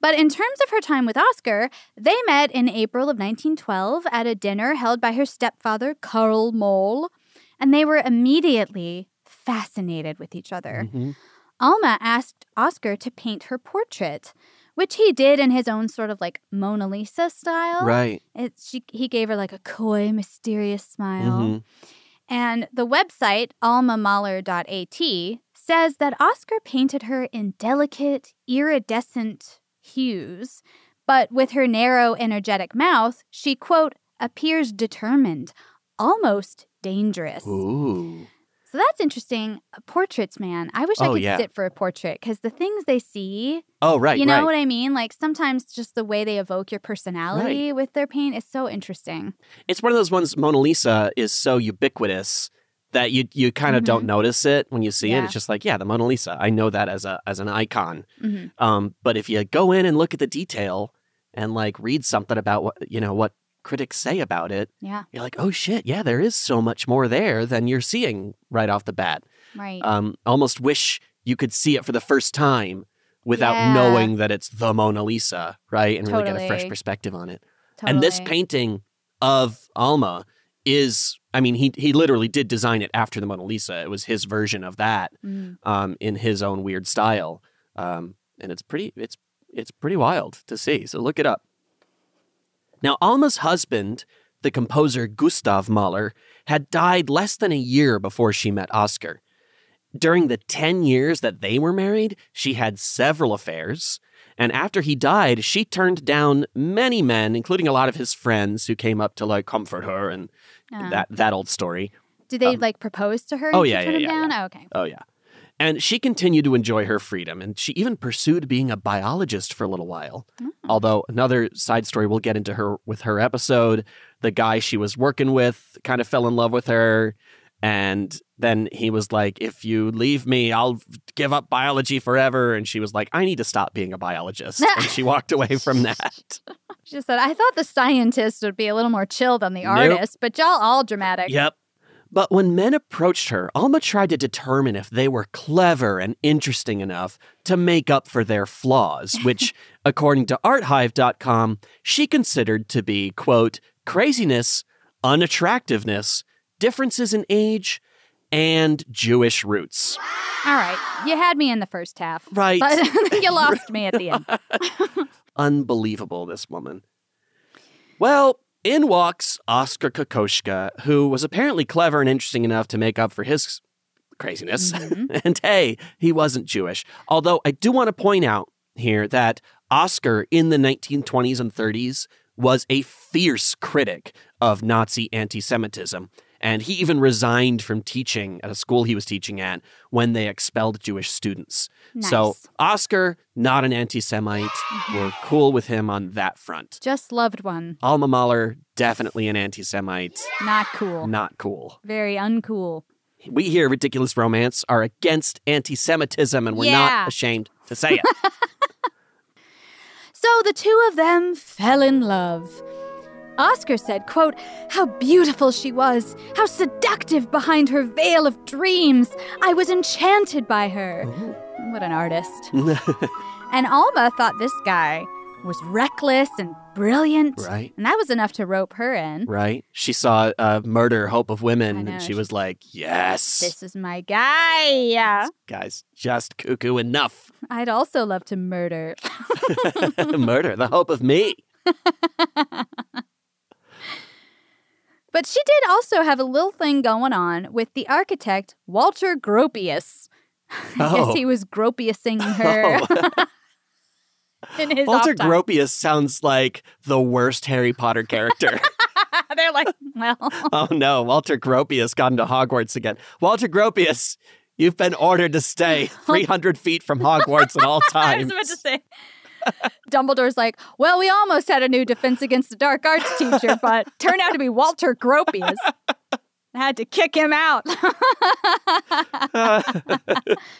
But in terms of her time with Oscar, they met in April of 1912 at a dinner held by her stepfather, Karl Moll, and they were immediately fascinated with each other. Mhm. Alma asked Oscar to paint her portrait, which he did in his own sort of like Mona Lisa style. Right. It, she, he gave her like a coy, mysterious smile. Mhm. And the website, almamahler.at, says that Oscar painted her in delicate, iridescent hues, but with her narrow, energetic mouth, she, quote, appears determined, almost dangerous. Ooh. So that's interesting. Portraits, man. I wish I Oh, could yeah. sit for a portrait because the things they see, Oh, right. you know right. what I mean? Like sometimes just the way they evoke your personality with their paint is so interesting. It's one of those ones. Mona Lisa is so ubiquitous that you you kind of don't notice it when you see it. Mm-hmm. It's just like, yeah, the Mona Lisa. I know that as a as an icon. Mhm. Um, but if you go in and look at the detail and like read something about what you know what critics say about it, Yeah, you're like, oh shit, yeah, there is so much more there than you're seeing right off the bat. right. Um, almost wish you could see it for the first time without Yeah. knowing that it's the Mona Lisa, right? And really get a fresh perspective on it. And this painting of Alma is, I mean, he he literally did design it after the Mona Lisa. It was his version of that Mm. um, in his own weird style, um, and it's pretty it's it's pretty wild to see. So look it up. Now, Alma's husband, the composer Gustav Mahler, had died less than a year before she met Oscar. During the 10 years that they were married, she had several affairs. And after he died, she turned down many men, including a lot of his friends who came up to like comfort her and That, that old story. Did they um, like propose to her? oh, yeah, yeah, yeah, down? yeah. Oh, okay. Oh, yeah. And she continued to enjoy her freedom, and she even pursued being a biologist for a little while. Although another side story we'll get into her with her episode, the guy she was working with kind of fell in love with her, and then he was like, "If you leave me, I'll give up biology forever." And she was like, "I need to stop being a biologist," and she walked away from that. She just said, I thought the scientist would be a little more chill than the Nope. artist, but y'all all dramatic. Yep. But when men approached her, Alma tried to determine if they were clever and interesting enough to make up for their flaws, which, according to arthive.com, she considered to be, quote, craziness, unattractiveness, differences in age, and Jewish roots. All right. You had me in the first half. Right. But you lost me at the end. Unbelievable, this woman. Well, in walks Oscar Kokoschka, who was apparently clever and interesting enough to make up for his craziness. Mm-hmm. and hey, he wasn't Jewish. Although I do want to point out here that Oscar in the 1920s and 30s was a fierce critic of Nazi anti Semitism. And he even resigned from teaching at a school he was teaching at when they expelled Jewish students. So, Oscar, not an anti Semite. We're cool with him on that front. Just loved one. Alma Mahler, definitely an anti Semite. Not cool. Not cool. Very uncool. We here, Ridiculous Romance, are against anti Semitism and we're Yeah. not ashamed to say it. So the two of them fell in love. Oscar said, quote, How beautiful she was, how seductive behind her veil of dreams. I was enchanted by her. What an artist. and Alma thought this guy was reckless and brilliant. Right. And that was enough to rope her in. right? She saw uh, Murder, Hope of Women, know, and she she- was like, yes. This is my guy. Yeah. Guys, just cuckoo enough. I'd also love to murder. Murder, the hope of me. But she did also have a little thing going on with the architect Walter Gropius. I Oh. guess he oh. was Gropiusing her Oh. in his Walter. Gropius sounds like the worst Harry Potter character. They're like, well, oh no, Walter Gropius got into Hogwarts again. Walter Gropius, you've been ordered to stay 300 feet from Hogwarts at all times. I was about to say. Dumbledore's like, well, we almost had a new Defense Against the Dark Arts teacher, but turned out to be Walter Gropius. I had to kick him out.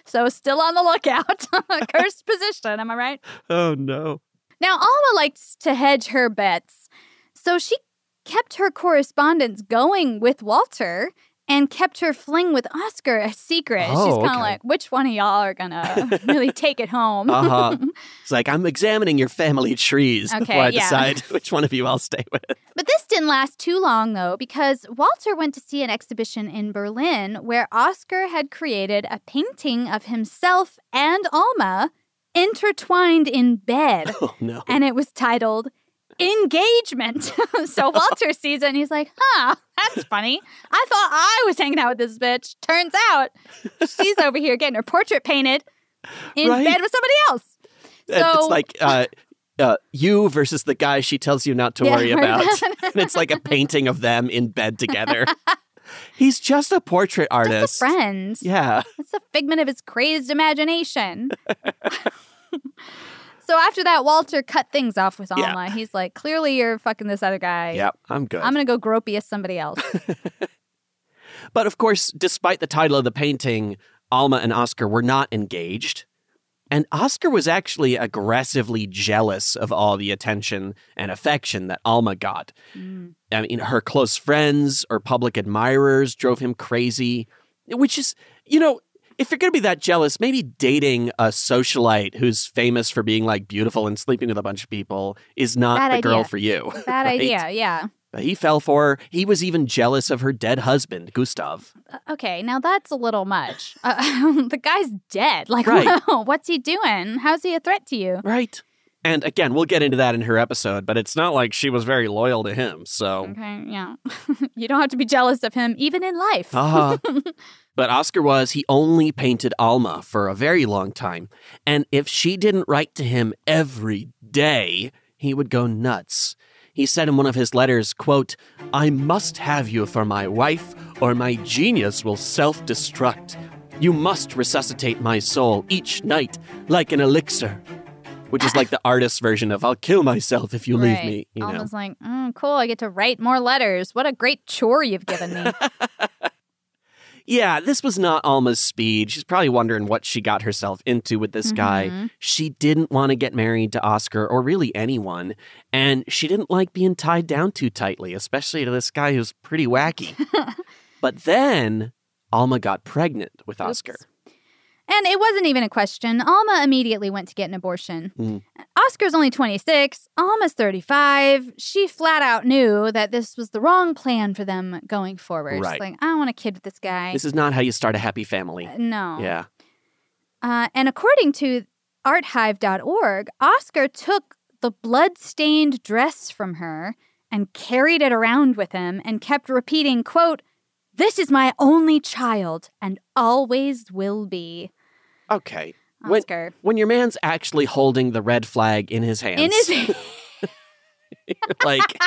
so still on the lookout. Cursed position, am I right? oh no. Now, Alma likes to hedge her bets. So she kept her correspondence going with Walter and kept her fling with Oscar a secret. She's Oh, kind of okay. like, which one of y'all are going to really take it home? Uh huh. It's like I'm examining your family trees Okay, before I yeah. decide which one of you I'll stay with. But this didn't last too long, though, because Walter went to see an exhibition in Berlin where Oscar had created a painting of himself and Alma intertwined in bed. Oh no. And it was titled Engagement. so Walter sees it and he's like, huh, that's funny. I thought I was hanging out with this bitch. Turns out she's over here getting her portrait painted in Right. bed with somebody else. So it's like uh, uh, you versus the guy she tells you not to Yeah, worry about. and it's like a painting of them in bed together. He's just a portrait artist. just a friend. Yeah. It's a figment of his crazed imagination. So after that, Walter cut things off with Yeah. Alma. He's like, clearly you're fucking this other guy. Yep, I'm good. I'm going to go gropius somebody else. But of course, despite the title of the painting, Alma and Oscar were not engaged. And Oscar was actually aggressively jealous of all the attention and affection that Alma got. Mm. I mean, her close friends or public admirers drove him crazy, which is, you know, if you're going to be that jealous, maybe dating a socialite who's famous for being like beautiful and sleeping with a bunch of people is not Bad the girl for you. Bad right? idea, yeah. But he fell for her. He was even jealous of her dead husband, Gustav. Uh, Okay, now that's a little much. Uh, the guy's dead. Like, Right. what's he doing? How's he a threat to you? Right. And again, we'll get into that in her episode, but it's not like she was very loyal to him. So, Okay, yeah. you don't have to be jealous of him, even in life. uh but Oscar was, he only painted Alma for a very long time. And if she didn't write to him every day, he would go nuts. He said in one of his letters, quote, I must have you for my wife, or my genius will self destruct. You must resuscitate my soul each night like an elixir. Which is like the artist's version of I'll kill myself if you leave me. You know. Alma's like, mm, cool, I get to write more letters. What a great chore you've given me. Yeah, this was not Alma's speed. She's probably wondering what she got herself into with this guy. Mhm. She didn't want to get married to Oscar or really anyone. And she didn't like being tied down too tightly, especially to this guy who's pretty wacky. but then Alma got pregnant with Oscar. And it wasn't even a question. Alma immediately went to get an abortion. Mm. Oscar's only 26, Alma's 35. She flat out knew that this was the wrong plan for them going forward. She's Right. like, I don't want a kid with this guy. This is not how you start a happy family. no. Yeah. Uh, and according to arthive.org, Oscar took the blood-stained dress from her and carried it around with him and kept repeating, quote, "This is my only child and always will be." Okay. When, Oscar. when your man's actually holding the red flag in his hands, In his like,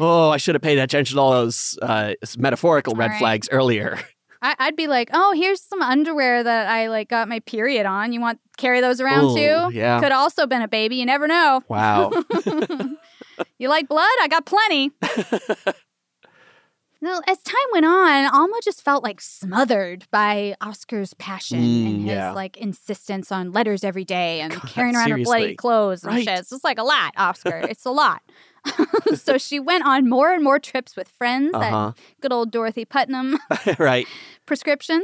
oh, I should have paid attention to all those uh, metaphorical red right. flags earlier. I- I'd be like, "Oh, here's some underwear that I like got my period on. You want to carry those around Ooh, too? yeah. Could also been a baby. You never know. Wow. You like blood? I got plenty. no, as time went on, Alma just felt like smothered by Oscar's passion and Mm, his yeah. like insistence on letters every day and carrying around her bloody clothes and Right. shit. It's just like a lot, Oscar. it's a lot. so she went on more and more trips with friends. Uh-huh. That good old Dorothy Putnam right. prescription.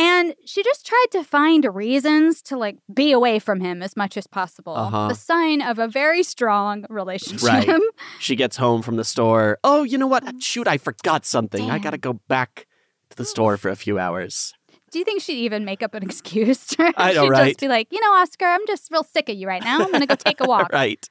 And she just tried to find reasons to like be away from him as much as possible. Uh-huh. The sign of a very strong relationship. Right. She gets home from the store. Oh, you know what? Shoot, I forgot something. I got to go back to the store for a few hours. Do you think she'd even make up an excuse? I know, She'd right? just be like, you know, Oscar, I'm just real sick of you right now. I'm going to go take a walk. right.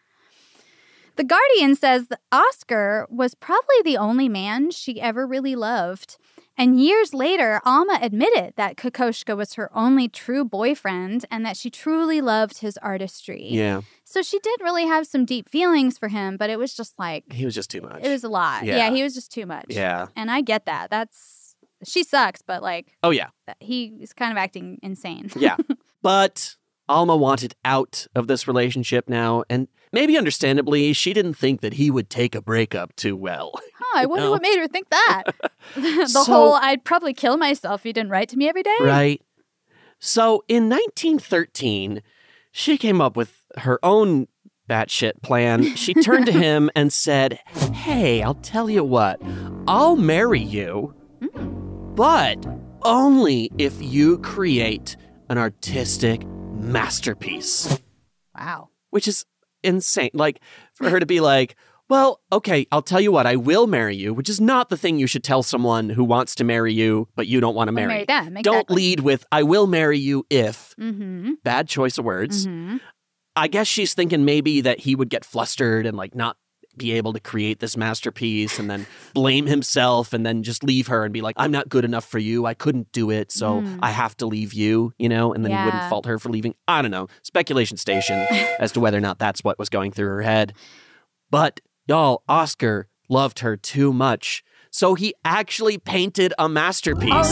The Guardian says that Oscar was probably the only man she ever really loved. And years later, Alma admitted that Kokoschka was her only true boyfriend and that she truly loved his artistry. Yeah. So she did really have some deep feelings for him, but it was just like, He was just too much. it was a lot. Yeah. Yeah, he was just too much. Yeah. And I get that. That's, she sucks, but like, Oh, yeah. he is kind of acting insane. Yeah. but Alma wanted out of this relationship now, and maybe understandably, she didn't think that he would take a breakup too well. Huh, I wonder No. what made her think that. the So- whole I'd probably kill myself if you didn't write to me every day. Right. So in 1913, she came up with her own batshit plan. She turned to him and said, Hey, I'll tell you what, I'll marry you, mm. but only if you create an artistic masterpiece. Wow. Which is insane. Like, for her to be like, well, okay, I'll tell you what, I will marry you, which is not the thing you should tell someone who wants to marry you, but you don't want to marry. marry them, Don't lead with, I will marry you if. Mm-hmm. Bad choice of words. Mm-hmm. I guess she's thinking maybe that he would get flustered and like not be able to create this masterpiece and then blame himself and then just leave her and be like, I'm not good enough for you. I couldn't do it. So Mm. I have to leave you, you know? And then he wouldn't fault her for leaving. I don't know. Speculation station as to whether or not that's what was going through her head. But y'all, Oscar loved her too much. So he actually painted a masterpiece Oh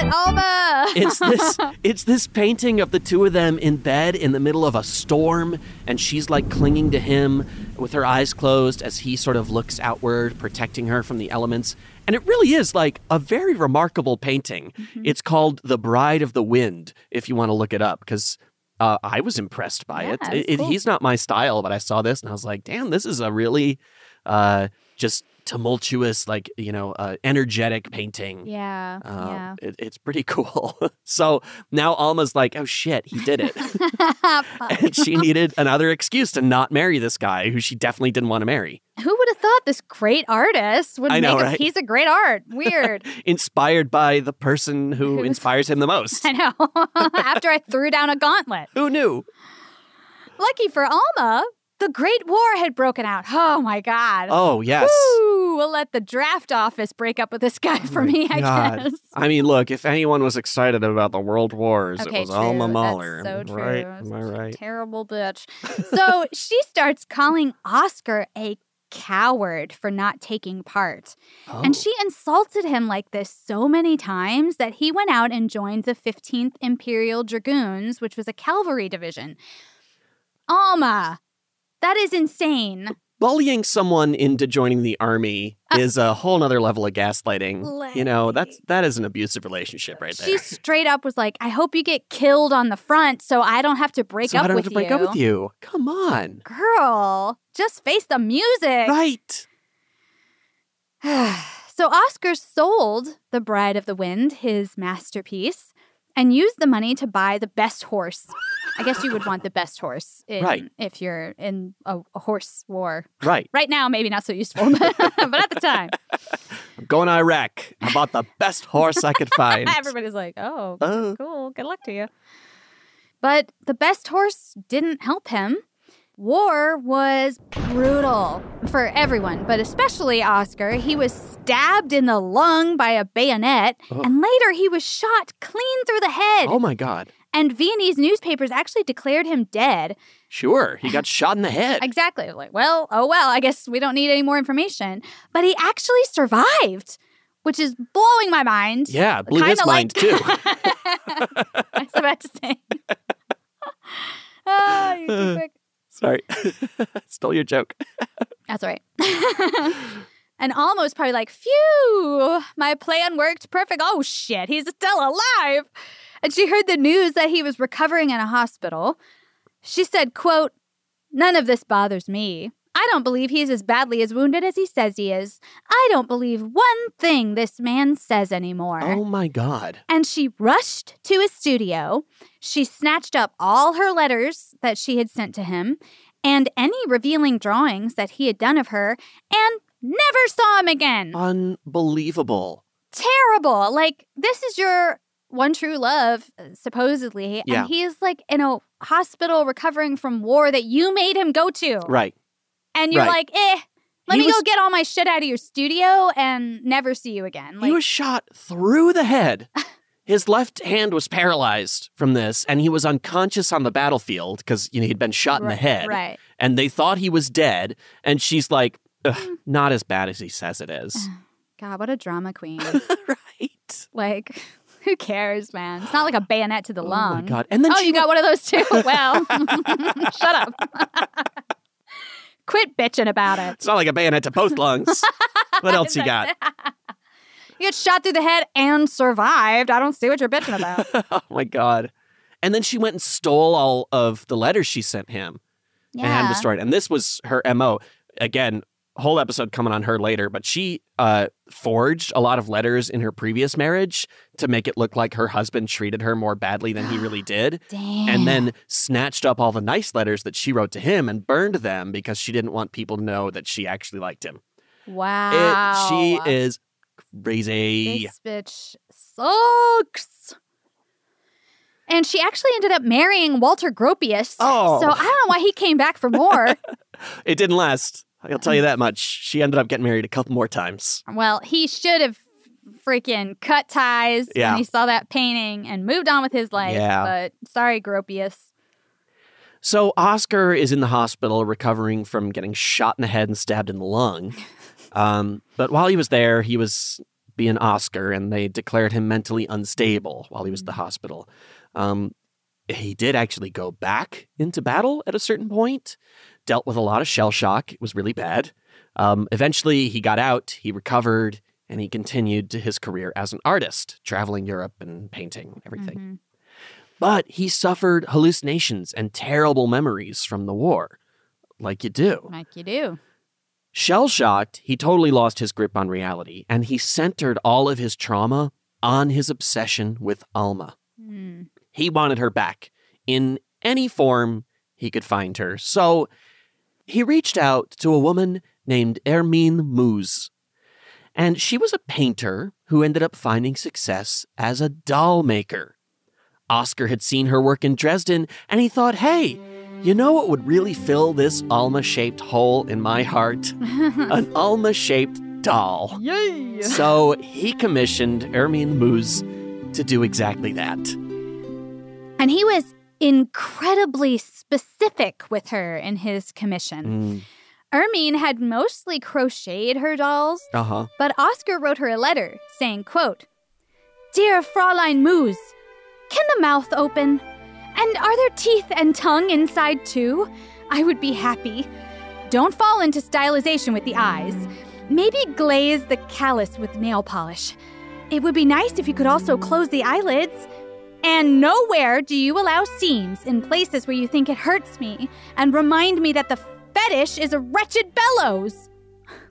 shit, Alma! it's this it's this painting of the two of them in bed in the middle of a storm and she's like clinging to him with her eyes closed as he sort of looks outward protecting her from the elements and it really is like a very remarkable painting it's called the bride of the wind if you want to look it up because uh, I was impressed by it. Yeah, It- it- cool. He's not my style, but I saw this and I was like, "Damn, this is a really uh, just tumultuous, like you know, uh, energetic painting." yeah, Um, yeah. it, it's pretty cool. so now Alma's like, oh shit, he did it. and she needed another excuse to not marry this guy who she definitely didn't want to marry. Who would have thought this great artist would I know, make a right? piece of great art? Weird. Inspired by the person who Who's- inspires him the most. I know. After I threw down a gauntlet. Who knew? Lucky for Alma, the Great War had broken out. Oh my God. Oh, yes. Woo! We'll let the draft office break up with this guy for me, I God. guess. I mean, look, if anyone was excited about the world wars, Okay, it was true. Alma That's Mahler. so true. Right? Am I right? Terrible bitch. So she starts calling Oscar a coward for not taking part. Oh. And she insulted him like this so many times that he went out and joined the 15th Imperial Dragoons, which was a cavalry division. Alma, that is insane. Bullying someone into joining the army Uh, is a whole nother level of gaslighting. You know, that's that is an abusive relationship right there. She straight up was like, I hope you get killed on the front so I don't have to break so up I don't with have to break up with you. Come on. Girl, just face the music. Right. so Oscar sold The Bride of the Wind, his masterpiece, and use the money to buy the best horse. I guess you would want the best horse in, Right. if you're in a, a horse war. Right. Right now, maybe not so useful, but, but at the time, I'm going to Iraq. I bought the best horse I could find. everybody's like, oh, Oh. cool. Good luck to you. But the best horse didn't help him. War was brutal for everyone, but especially Oscar. He was stabbed in the lung by a bayonet, Oh. and later he was shot clean through the head. Oh my God. And Viennese newspapers actually declared him dead. Sure. He got shot in the head. Exactly. Like, well, oh well, I guess we don't need any more information. But he actually survived, which is blowing my mind. Yeah, blew his Kinda mind like- too. I was about to say. Ah, you're too quick. Sorry. Stole your joke. That's all right. and almost probably like, phew, my plan worked perfect. Oh shit, he's still alive. And she heard the news that he was recovering in a hospital. She said, quote, None of this bothers me. I don't believe he's as badly as wounded as he says he is. I don't believe one thing this man says anymore. Oh my God. And she rushed to his studio. She snatched up all her letters that she had sent to him and any revealing drawings that he had done of her and never saw him again. Unbelievable. Terrible. Like, this is your one true love, supposedly. Yeah. And he's like in a hospital recovering from war that you made him go to. Right. And you're Right. like, eh, let He me go get all my shit out of your studio and never see you again. Like, he was shot through the head. His left hand was paralyzed from this, and he was unconscious on the battlefield because you know he'd been shot in the head. right. And they thought he was dead. And she's like, "Ugh, "Not as bad as he says it is." God, what a drama queen. right. Like, who cares, man? It's not like a bayonet to the Oh lung. my god! And then oh, you got one of those too? Well, shut up. Quit bitching about it. It's not like a bayonet to both lungs. what else you got? You get shot through the head and survived. I don't see what you're bitching about. oh my god! And then she went and stole all of the letters she sent him and had them destroyed. And this was her mo. Again, whole episode coming on her later, but she uh, forged a lot of letters in her previous marriage to make it look like her husband treated her more badly than he really did. Damn. And then snatched up all the nice letters that she wrote to him and burned them because she didn't want people to know that she actually liked him. Wow. It, she is crazy. This bitch sucks. And she actually ended up marrying Walter Gropius. Oh. So I don't know why he came back for more. It didn't last. I'll tell you that much. She ended up getting married a couple more times. well, he should have freaking cut ties Yeah. when he saw that painting and moved on with his life. Yeah. But sorry, Gropius. So Oscar is in the hospital recovering from getting shot in the head and stabbed in the lung. Um, but while he was there, he was being Oscar, and they declared him mentally unstable while he was at the hospital. Um, he did actually go back into battle at a certain point, dealt with a lot of shell shock. It was really bad. Um, eventually, he got out, he recovered, and he continued to his career as an artist, traveling Europe and painting everything. Mhm. But he suffered hallucinations and terrible memories from the war, like you do. Like you do. Shell shocked, he totally lost his grip on reality, and he centered all of his trauma on his obsession with Alma. Mm. He wanted her back in any form he could find her. So he reached out to a woman named Ermine Muse. And she was a painter who ended up finding success as a doll maker. Oscar had seen her work in Dresden, and he thought, hey, you know what would really fill this Alma shaped hole in my heart? An Alma shaped doll. Yay! So he commissioned Ermine Muse to do exactly that. And he was incredibly specific with her in his commission. Mm, Ermine had mostly crocheted her dolls, uh huh. but Oscar wrote her a letter saying, quote, Dear Fraulein Muse, can the mouth open? And are there teeth and tongue inside too? I would be happy. Don't fall into stylization with the eyes. Maybe glaze the callus with nail polish. It would be nice if you could also close the eyelids. And nowhere do you allow seams in places where you think it hurts me, and remind me that the fetish is a wretched bellows.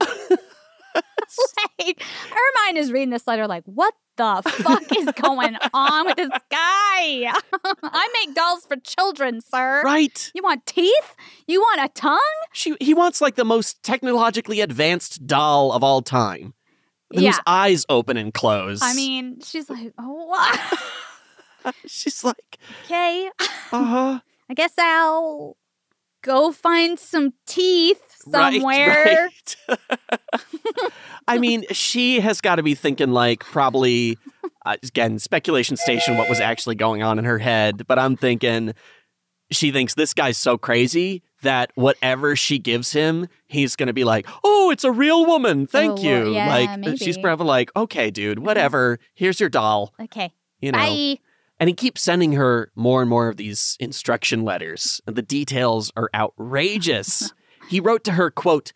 like, Ermine is reading this letter like, what the fuck is going on with this guy? I make dolls for children, sir. Right. You want teeth? You want a tongue? She, he wants like the most technologically advanced doll of all time. Whose Yeah. eyes open and close. I mean, she's like, oh, what? she's like, okay. uh huh. I guess I'll go find some teeth Right, somewhere. I mean, she has got to be thinking like probably uh, again speculation station what was actually going on in her head, but I'm thinking she thinks this guy's so crazy that whatever she gives him, he's going to be like, "Oh, it's a real woman. Thank Oh, you." well, yeah, like she's probably like, "Okay, dude, whatever. Here's your doll." Okay. You know. Bye. And he keeps sending her more and more of these instruction letters. And the details are outrageous. he wrote to her, quote,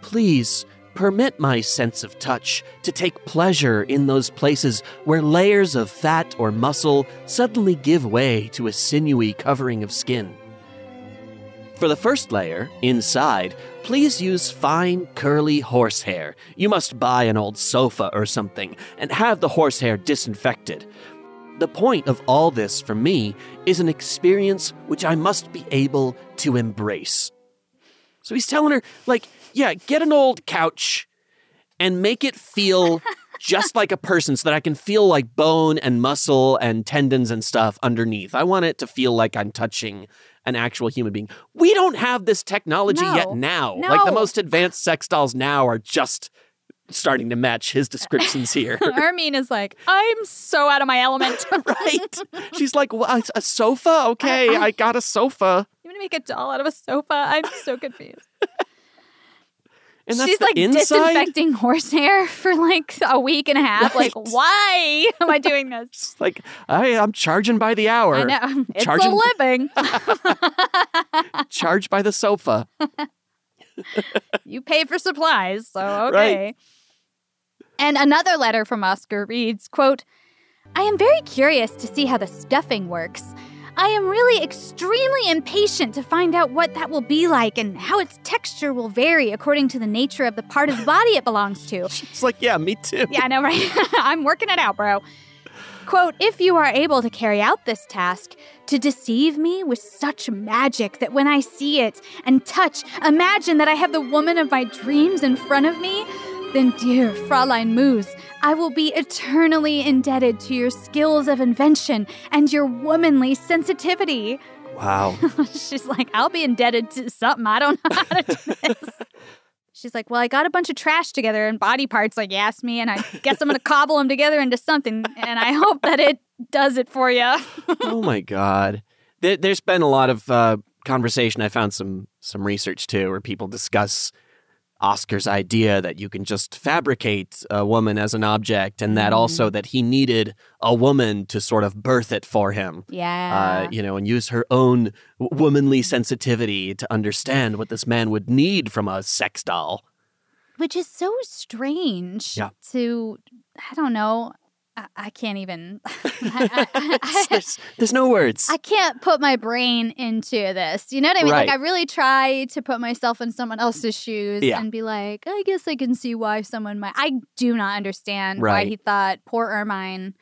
Please permit my sense of touch to take pleasure in those places where layers of fat or muscle suddenly give way to a sinewy covering of skin. For the first layer, inside, please use fine, curly horsehair. You must buy an old sofa or something and have the horsehair disinfected. The point of all this for me is an experience which I must be able to embrace. So he's telling her, like, yeah, get an old couch and make it feel just like a person so that I can feel like bone and muscle and tendons and stuff underneath. I want it to feel like I'm touching an actual human being. We don't have this technology yet No. now. Like the most advanced sex dolls now are just starting to match his descriptions here. Armin is like, I'm so out of my element. right. She's like, "Wha- a sofa? Okay, I got a sofa. You want to make a doll out of a sofa? I'm so confused. And that's She's like inside? disinfecting horsehair for like a week and a half. Like, why am I doing this? Like, I, I'm charging by the hour. I know. It's Charging- a living. Charged by the sofa. you pay for supplies, so okay. Right. And another letter from Oscar reads, quote, I am very curious to see how the stuffing works. I am really extremely impatient to find out what that will be like and how its texture will vary according to the nature of the part of the body it belongs to. It's like, yeah, me too. Yeah, I know, right? I'm working it out, bro. Quote, if you are able to carry out this task, to deceive me with such magic that when I see it and touch, imagine that I have the woman of my dreams in front of me, then, dear Fräulein Moose, I will be eternally indebted to your skills of invention and your womanly sensitivity. Wow. She's like, I'll be indebted to something. I don't know how to do this. She's like, Well, I got a bunch of trash together and body parts like you asked me, and I guess I'm going to cobble them together into something, and I hope that it does it for you. oh my god. There, there's been a lot of uh, conversation. I found some some research too, where people discuss Oscar's idea that you can just fabricate a woman as an object, and that also that he needed a woman to sort of birth it for him. Yeah. Uh, you know, and use her own womanly sensitivity to understand what this man would need from a sex doll. Which is so strange Yeah. to, I don't know. I, I can't even. I, I- there's, there's no words. I can't put my brain into this. You know what I mean? Right. Like I really try to put myself in someone else's shoes Yeah. and be like, I guess I can see why someone might. I do not understand why he thought poor Ermine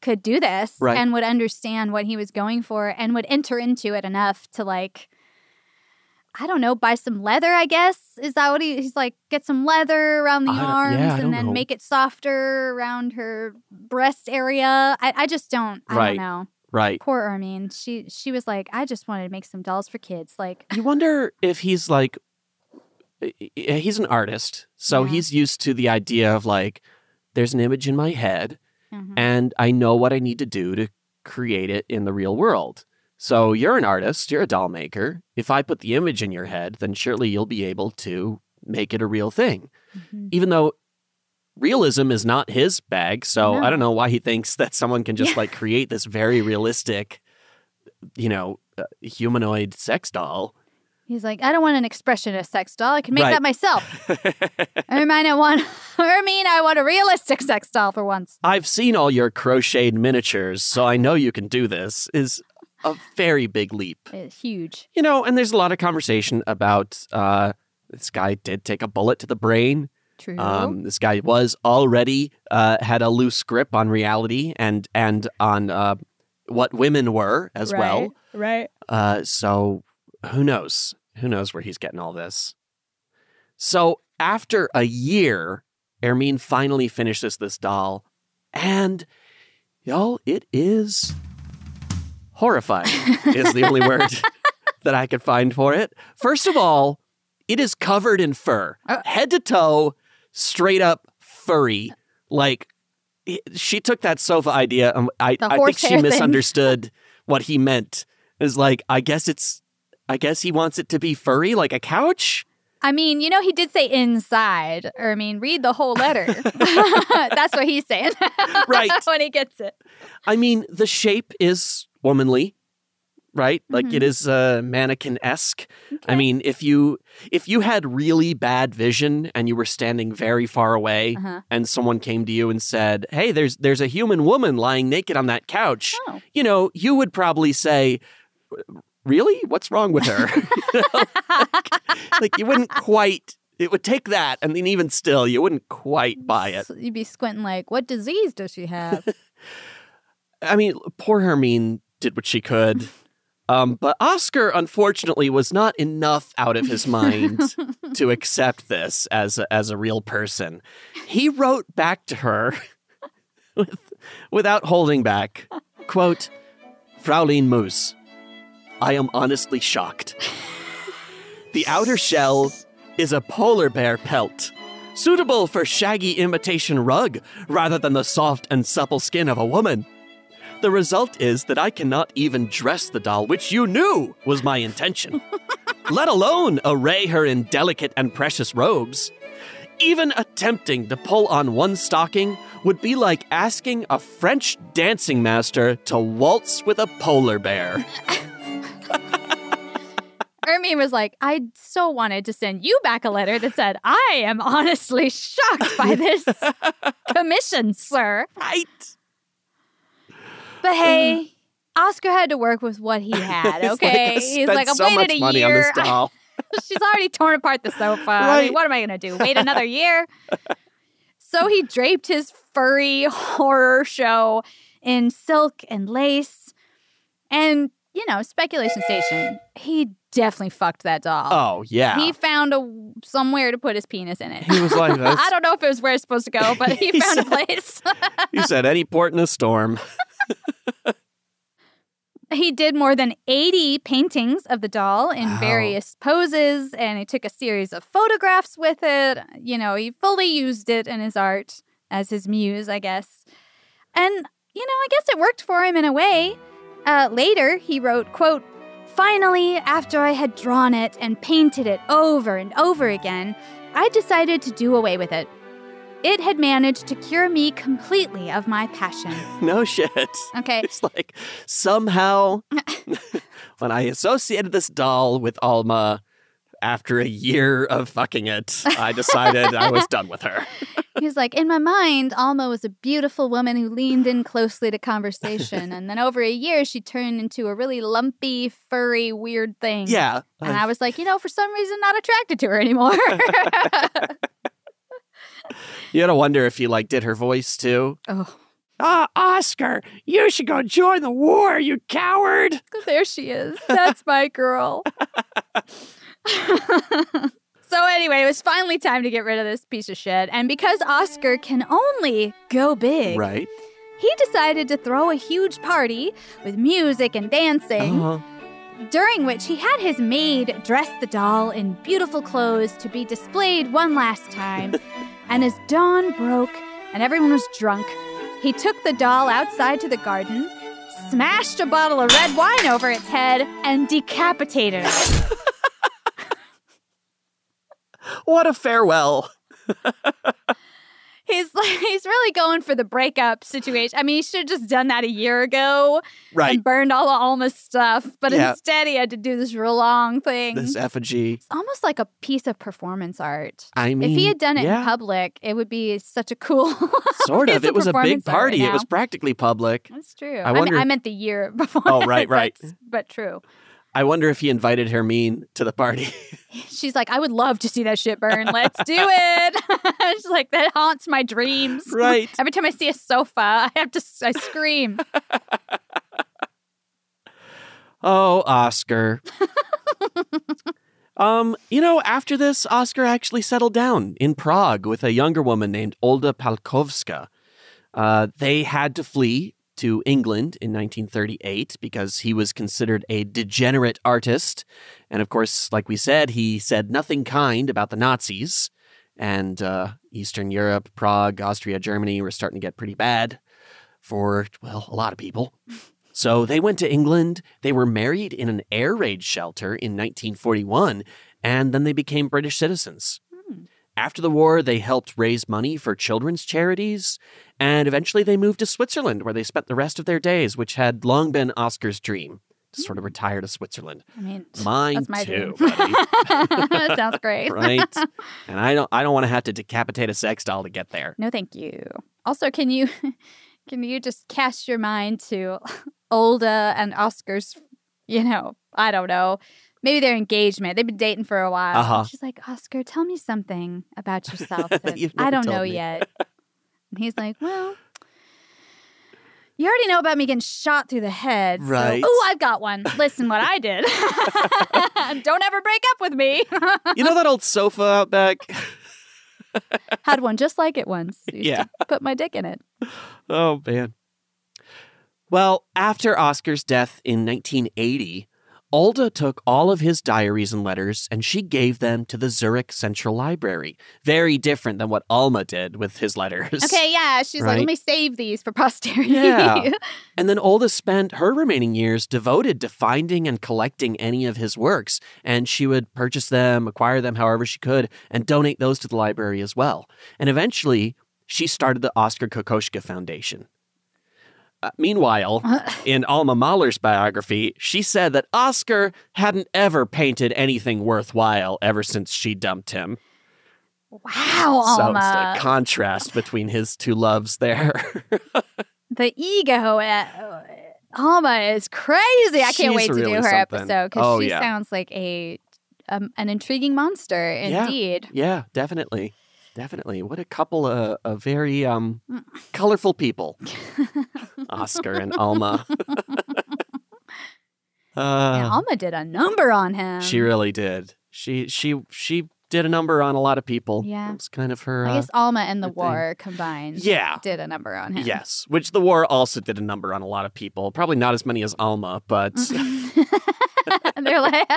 could do this Right. and would understand what he was going for and would enter into it enough to like I don't know, buy some leather, I guess. Is that what he, he's like? Get some leather around the arms yeah, and then know. make it softer around her breast area. I, I just don't, I Right. don't know. right. Poor Ermine. She she was like, I just wanted to make some dolls for kids. Like, You wonder if he's like, eh, eh, eh, he's an artist, so Yeah. he's used to the idea of like, there's an image in my head, mhm. and I know what I need to do to create it in the real world. So you're an artist, you're a doll maker. If I put the image in your head, then surely you'll be able to make it a real thing. Mhm. Even though realism is not his bag, so No. I don't know why he thinks that someone can just like create this very realistic, you know, uh, humanoid sex doll. he's like, I don't want an expressionist sex doll. I can make Right. that myself. Ermine, I want Ermine, I want a realistic sex doll for once. I've seen all your crocheted miniatures, so I know you can do this. Is a very big leap. It's huge. You know, and there's a lot of conversation about uh, this guy did take a bullet to the brain. True. Um, this guy was already uh, had a loose grip on reality and and on uh, what women were as well. Right. Uh, so who knows? Who knows where he's getting all this? So after a year, Ermine finally finishes this doll, and y'all, it is horrifying. is the only word that I could find for it. First of all, it is covered in fur, Uh. head to toe, straight up furry. Like she took that sofa idea. Um, I, I think she misunderstood what he meant. Is like, I guess it's, I guess he wants it to be furry, like a couch. I mean, you know, he did say inside. Or I mean, read the whole letter. That's what he's saying. Right. when he gets it. I mean, the shape is womanly, right? Like Mm-hmm. it is uh, mannequin esque. I mean, if you if you had really bad vision and you were standing very far away, Uh-huh. and someone came to you and said, "Hey, there's there's a human woman lying naked on that couch," Oh. you know, you would probably say. Really? What's wrong with her? You like, like you wouldn't quite. It would take that, and then even still, you wouldn't quite buy it. You'd be squinting like, what disease does she have? I mean, poor Hermine did what she could. Um, but Oscar, unfortunately, was not enough out of his mind to accept this as a, as a real person. He wrote back to her with, without holding back, quote, Fraulein Moose, I am honestly shocked. The outer shell is a polar bear pelt, suitable for shaggy imitation rug rather than the soft and supple skin of a woman. The result is that I cannot even dress the doll, which you knew was my intention, let alone array her in delicate and precious robes. Even attempting to pull on one stocking would be like asking a French dancing master to waltz with a polar bear. Ermine was like, I so wanted to send you back a letter that said, I am honestly shocked by this commission, sir. Right. But hey, mm. Oscar had to work with what he had, He's like, okay? "I He's like, I so waited much a money on year. this doll." She's already torn apart the sofa. I mean, what am I going to do? Wait another year? so he draped his furry horror show in silk and lace. And, you know, speculation station, he definitely fucked that doll. Oh, yeah. He found a somewhere to put his penis in it. He was like, I don't know if it was where it's supposed to go, but he He found a place. he said, any port in a storm. He did more than 80 paintings of the doll in Wow. various poses, and he took a series of photographs with it. You know, he fully used it in his art as his muse, I guess. And, you know, I guess it worked for him in a way. Uh, later, he wrote, quote, Finally, after I had drawn it and painted it over and over again, I decided to do away with it. It had managed to cure me completely of my passion. No shit. Okay. It's like somehow when I associated this doll with Alma after a year of fucking it, I decided I was done with her. He's like, in my mind, Alma was a beautiful woman who leaned in closely to conversation. And then over a year, she turned into a really lumpy, furry, weird thing. Yeah. And I uh, was like, you know, for some reason, not attracted to her anymore. You gotta wonder if he like did her voice too. oh, Ah, Oscar, you should go join the war, you coward. there she is. That's my girl. so, anyway, it was finally time to get rid of this piece of shit. And because Oscar can only go big, Right. he decided to throw a huge party with music and dancing. Uh-huh. during which he had his maid dress the doll in beautiful clothes to be displayed one last time. And as dawn broke and everyone was drunk, he took the doll outside to the garden, smashed a bottle of red wine over its head, and decapitated it. What a farewell. He's like, he's really going for the breakup situation. I mean, he should have just done that a year ago Right. and burned all of Alma's stuff. But Yeah. instead, he had to do this real long thing. This effigy. It's almost like a piece of performance art. I mean, if he had done it yeah. in public, it would be such a cool. Sort of. It was a big party. right It was practically public. That's true. I I, wonder- mean, I meant the year before. Oh, right, right. But, true. I wonder if he invited Hermine to the party. She's like, I would love to see that shit burn. Let's do it. She's like, that haunts my dreams. Right. Every time I see a sofa, I have to. I scream. Oh, Oscar. um, you know, after this, Oscar actually settled down in Prague with a younger woman named Olda Palkovska. Uh, they had to flee to England in 1938 because he was considered a degenerate artist. And of course, like we said, he said nothing kind about the Nazis. And uh, Eastern Europe, Prague, Austria, Germany were starting to get pretty bad for, well, a lot of people. So they went to England. They were married in an air raid shelter in 1941, and then they became British citizens. After the war, they helped raise money for children's charities, and eventually they moved to Switzerland, where they spent the rest of their days, which had long been Oscar's dream to sort of hmm. retire to Switzerland. I mean, Mine my too, dream. buddy. that sounds great. right? And I don't, I don't want to have to decapitate a sex doll to get there. No, thank you. Also, can you can you just cast your mind to Olda and Oscar's, you know, I don't know, maybe their engagement. They've been dating for a while. Uh-huh. She's like, Oscar, tell me something about yourself that I don't know me." yet. And he's like, Well, you already know about me getting shot through the head. so- Right. oh, I've got one. Listen, what I did. don't ever break up with me. You know that old sofa out back? Had one just like it once. Used Yeah. put my dick in it. Oh, man. Well, after Oscar's death in 1980, Olda took all of his diaries and letters and she gave them to the Zurich Central Library. Very different than what Alma did with his letters. Okay, yeah. She's like, let me save these for posterity. Yeah. And then Olda spent her remaining years devoted to finding and collecting any of his works, and she would purchase them, acquire them however she could, and donate those to the library as well. And eventually, she started the Oscar Kokoschka Foundation. Uh, meanwhile, in Alma Mahler's biography, she said that Oscar hadn't ever painted anything worthwhile ever since she dumped him. wow, So Alma. it's a contrast between his two loves there. the ego at Alma is crazy. I can't She's wait to really do her something. episode because Oh, she yeah. sounds like a um, an intriguing monster Yeah. indeed. Yeah, definitely. Definitely. What a couple of, of very um Mm. colorful people. Oscar and Alma. Uh, Alma did a number on him. she really did. She she she did a number on a lot of people. Yeah. It's kind of her I uh, guess Alma and the her thing. war combined. Yeah. did a number on him. Yes, which the war also did a number on a lot of people. Probably not as many as Alma, but and they're like,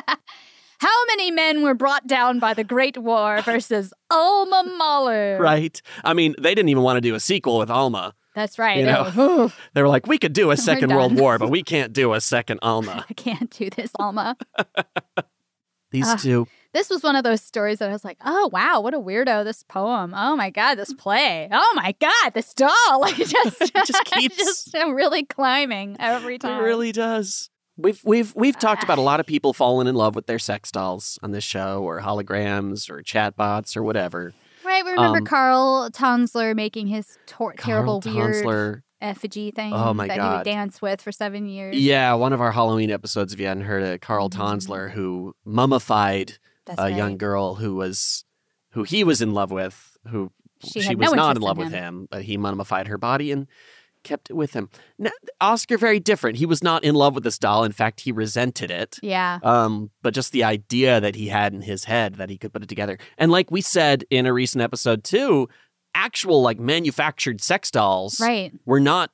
how many men were brought down by the Great War versus Alma Mahler? right. I mean, they didn't even want to do a sequel with Alma. That's right. You know. They were like, we could do a second World. War, but we can't do a second Alma. I can't do this, Alma. These Ah. two. This was one of those stories that I was like, oh, wow, what a weirdo, this poem. Oh my God, this play. Oh my God, this doll. Like, it just, just keeps- just really climbing every time. It really does. We've we've we've talked about a lot of people falling in love with their sex dolls on this show, or holograms, or chatbots, or whatever. Right. We remember Um, Carl Tanzler making his tor- terrible, Carl weird effigy thing Oh my that he God. would dance with for seven years. Yeah, one of our Halloween episodes. If you hadn't heard it, Carl Tanzler, who mummified Mm-hmm. That's a right. young girl who was who he was in love with, who She she, was no not in love with him, but he mummified her body and kept it with him. Now, Oscar very different. He was not in love with this doll. In fact, he resented it. Yeah. Um, but just the idea that he had in his head that he could put it together. And like we said in a recent episode too, actual like manufactured sex dolls Right. were not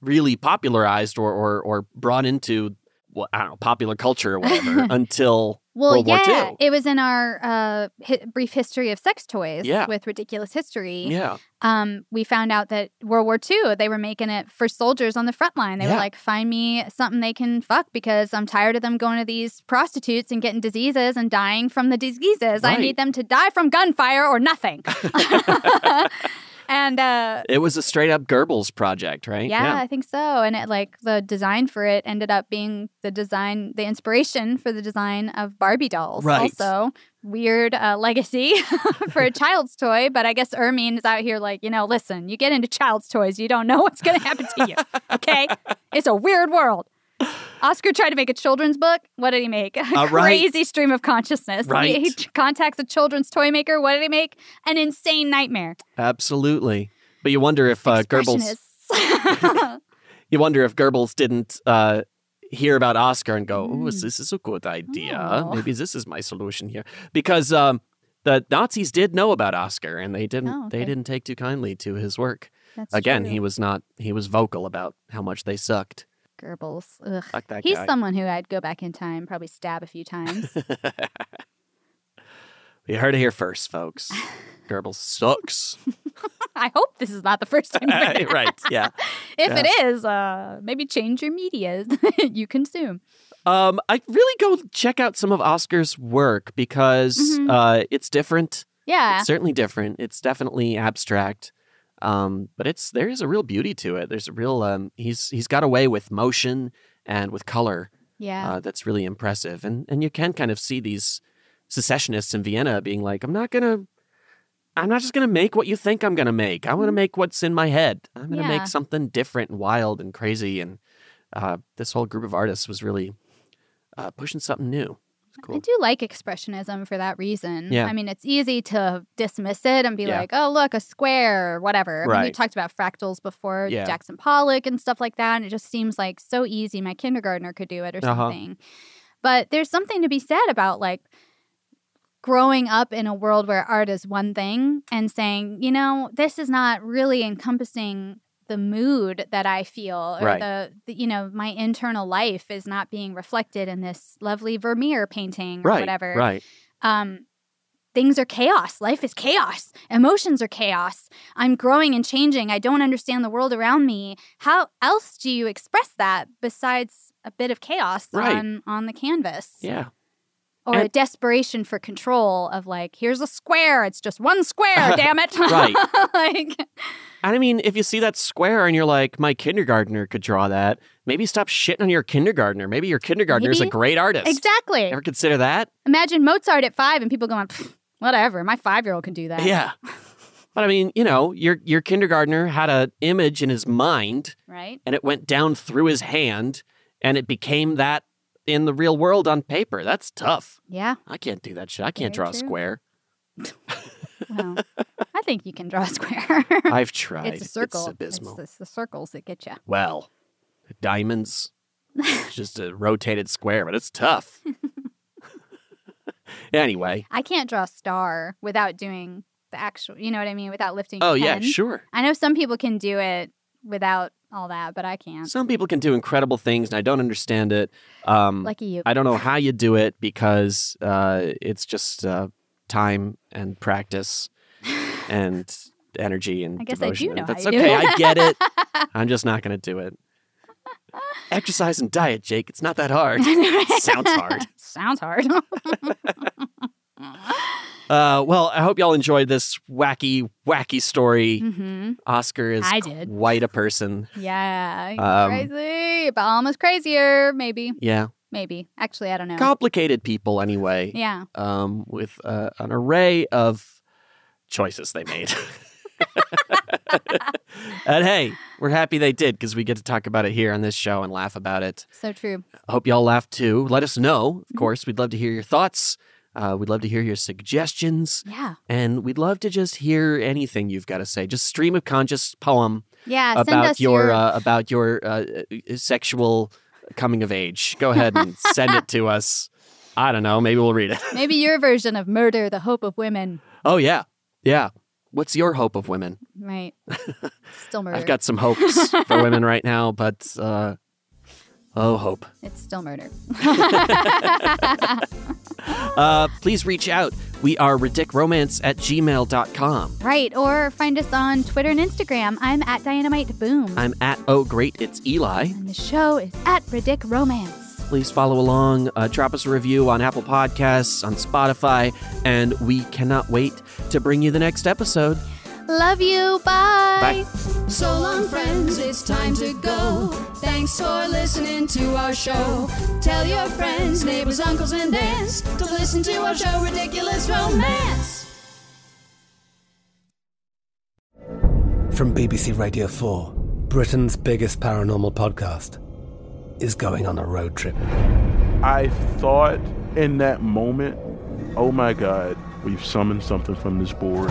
really popularized or or, or brought into well, I don't know, popular culture or whatever until Well, World yeah, it was in our uh, hi- brief history of sex toys Yeah. with ridiculous history. Yeah. Um, we found out that World War II, they were making it for soldiers on the front line. They Yeah. were like, find me something they can fuck because I'm tired of them going to these prostitutes and getting diseases and dying from the diseases. I need them to die from gunfire or nothing. and uh, It was a straight up Goebbels project, right? yeah, I think so. And it like the design for it ended up being the design, the inspiration for the design of Barbie dolls. Right. Also, weird uh, legacy for a child's toy. But I guess Ermine is out here like, you know, listen, you get into child's toys, you don't know what's going to happen to you. Okay, it's a weird world. Oscar tried to make a children's book. What did he make? A Uh, right. crazy stream of consciousness. He- Right. He, contacts a children's toy maker. What did he make? An insane nightmare. Absolutely. But you wonder if uh, Goebbels you wonder if Goebbels didn't uh, hear about Oscar and go, "Oh, Mm. this is a good idea. Oh. Maybe this is my solution here." Because um, the Nazis did know about Oscar, and they didn't. Oh, They didn't take too kindly to his work. That's Again, true. he was not. He was vocal about how much they sucked. Goebbels. Ugh. Fuck that He's guy. someone who I'd go back in time, probably stab a few times. You heard it here first, folks. Goebbels sucks. I hope this is not the first time. you've heard that. right? Yeah. If Yeah. it is, uh, maybe change your media you consume. Um, I really go check out some of Oscar's work because Mhm. uh, it's different. Yeah. It's certainly different. It's definitely abstract. Um, but it's there is a real beauty to it. There's a real um, he's he's got a way with motion and with color Yeah. uh, that's really impressive. And and you can kind of see these secessionists in Vienna being like, I'm not gonna I'm not just gonna make what you think I'm gonna make. I'm gonna make what's in my head. I'm gonna Mm-hmm. Yeah. make something different and wild and crazy. And uh, this whole group of artists was really uh, pushing something new. It's I do like expressionism for that reason. Yeah. I mean, it's easy to dismiss it and be Yeah. like, oh, look, a square or whatever. I mean, we talked about fractals before, Yeah. Jackson Pollock and stuff like that. And it just seems like so easy. My kindergartner could do it or Uh-huh. something. But there's something to be said about like growing up in a world where art is one thing and saying, you know, this is not really encompassing the mood that I feel or Right. the, the you know my internal life is not being reflected in this lovely Vermeer painting or Right. whatever. Right. Um, things are chaos. Life is chaos. Emotions are chaos. I'm growing and changing. I don't understand the world around me. How else do you express that besides a bit of chaos Right. on on the canvas? Yeah. Or a desperation for control of like, here's a square. It's just one square. damn it. Right. like, And I mean, if you see that square and you're like, my kindergartner could draw that, maybe stop shitting on your kindergartner. Maybe your kindergartner is a great artist. exactly. Ever consider that? Imagine Mozart at five and people going, whatever. My five year old can do that. Yeah. But I mean, you know, your your kindergartner had an image in his mind Right? and it went down through his hand and it became that in the real world on paper. That's tough. Yeah. I can't do that shit. I can't Very draw a true. square. Well, I think you can draw a square. I've tried. It's a circle. It's abysmal. It's, the circles that get you. Well, diamonds, it's just a rotated square, but it's tough. anyway. I can't draw a star without doing the actual, you know what I mean? Without lifting. Oh, yeah, pen. sure. I know some people can do it without all that, but I can't. Some people can do incredible things, and I don't understand it. Um, Lucky you. I don't know how you do it because uh, it's just uh, time and practice and energy and I guess I do devotion. know how That's okay. I get it. I'm just not going to do it. Exercise and diet, Jake. It's not that hard. Sounds hard. Sounds hard. Uh, well, I hope y'all enjoyed this wacky, wacky story. hmm Oscar is I did. quite a person. Yeah. Um, crazy. But almost crazier. Maybe. Yeah. Maybe. Actually, I don't know. Complicated people, anyway. Yeah. Um, with uh, an array of choices they made. and hey, we're happy they did because we get to talk about it here on this show and laugh about it. So true. I hope y'all laugh too. Let us know. Mm-hmm. Of course, we'd love to hear your thoughts. Uh, we'd love to hear your suggestions. Yeah. And we'd love to just hear anything you've got to say. Just stream of conscious poem Yeah. about your, your uh, about your uh, uh, sexual coming of age. Go ahead and send it to us. I don't know. Maybe we'll read it. maybe your version of murder, the hope of women. Oh yeah, yeah. What's your hope of women? Right. Still murder. I've got some hopes for women right now, but uh, oh, hope. It's still murder. Uh, please reach out. We are ridicromance at gmail.com. right. Or find us on Twitter and Instagram. I'm at Dynamite Boom. I'm at Oh Great, It's Eli. and the show is at Ridic Romance. Please follow along. Uh, drop us a review on Apple Podcasts, on Spotify, and we cannot wait to bring you the next episode. Love you. Bye. Bye. So long, friends, it's time to go. Thanks for listening to our show. Tell your friends, neighbors, uncles, and aunts to listen to our show, Ridiculous Romance. From BBC Radio 4, Britain's biggest paranormal podcast is going on a road trip. I thought in that moment, oh my God, we've summoned something from this board.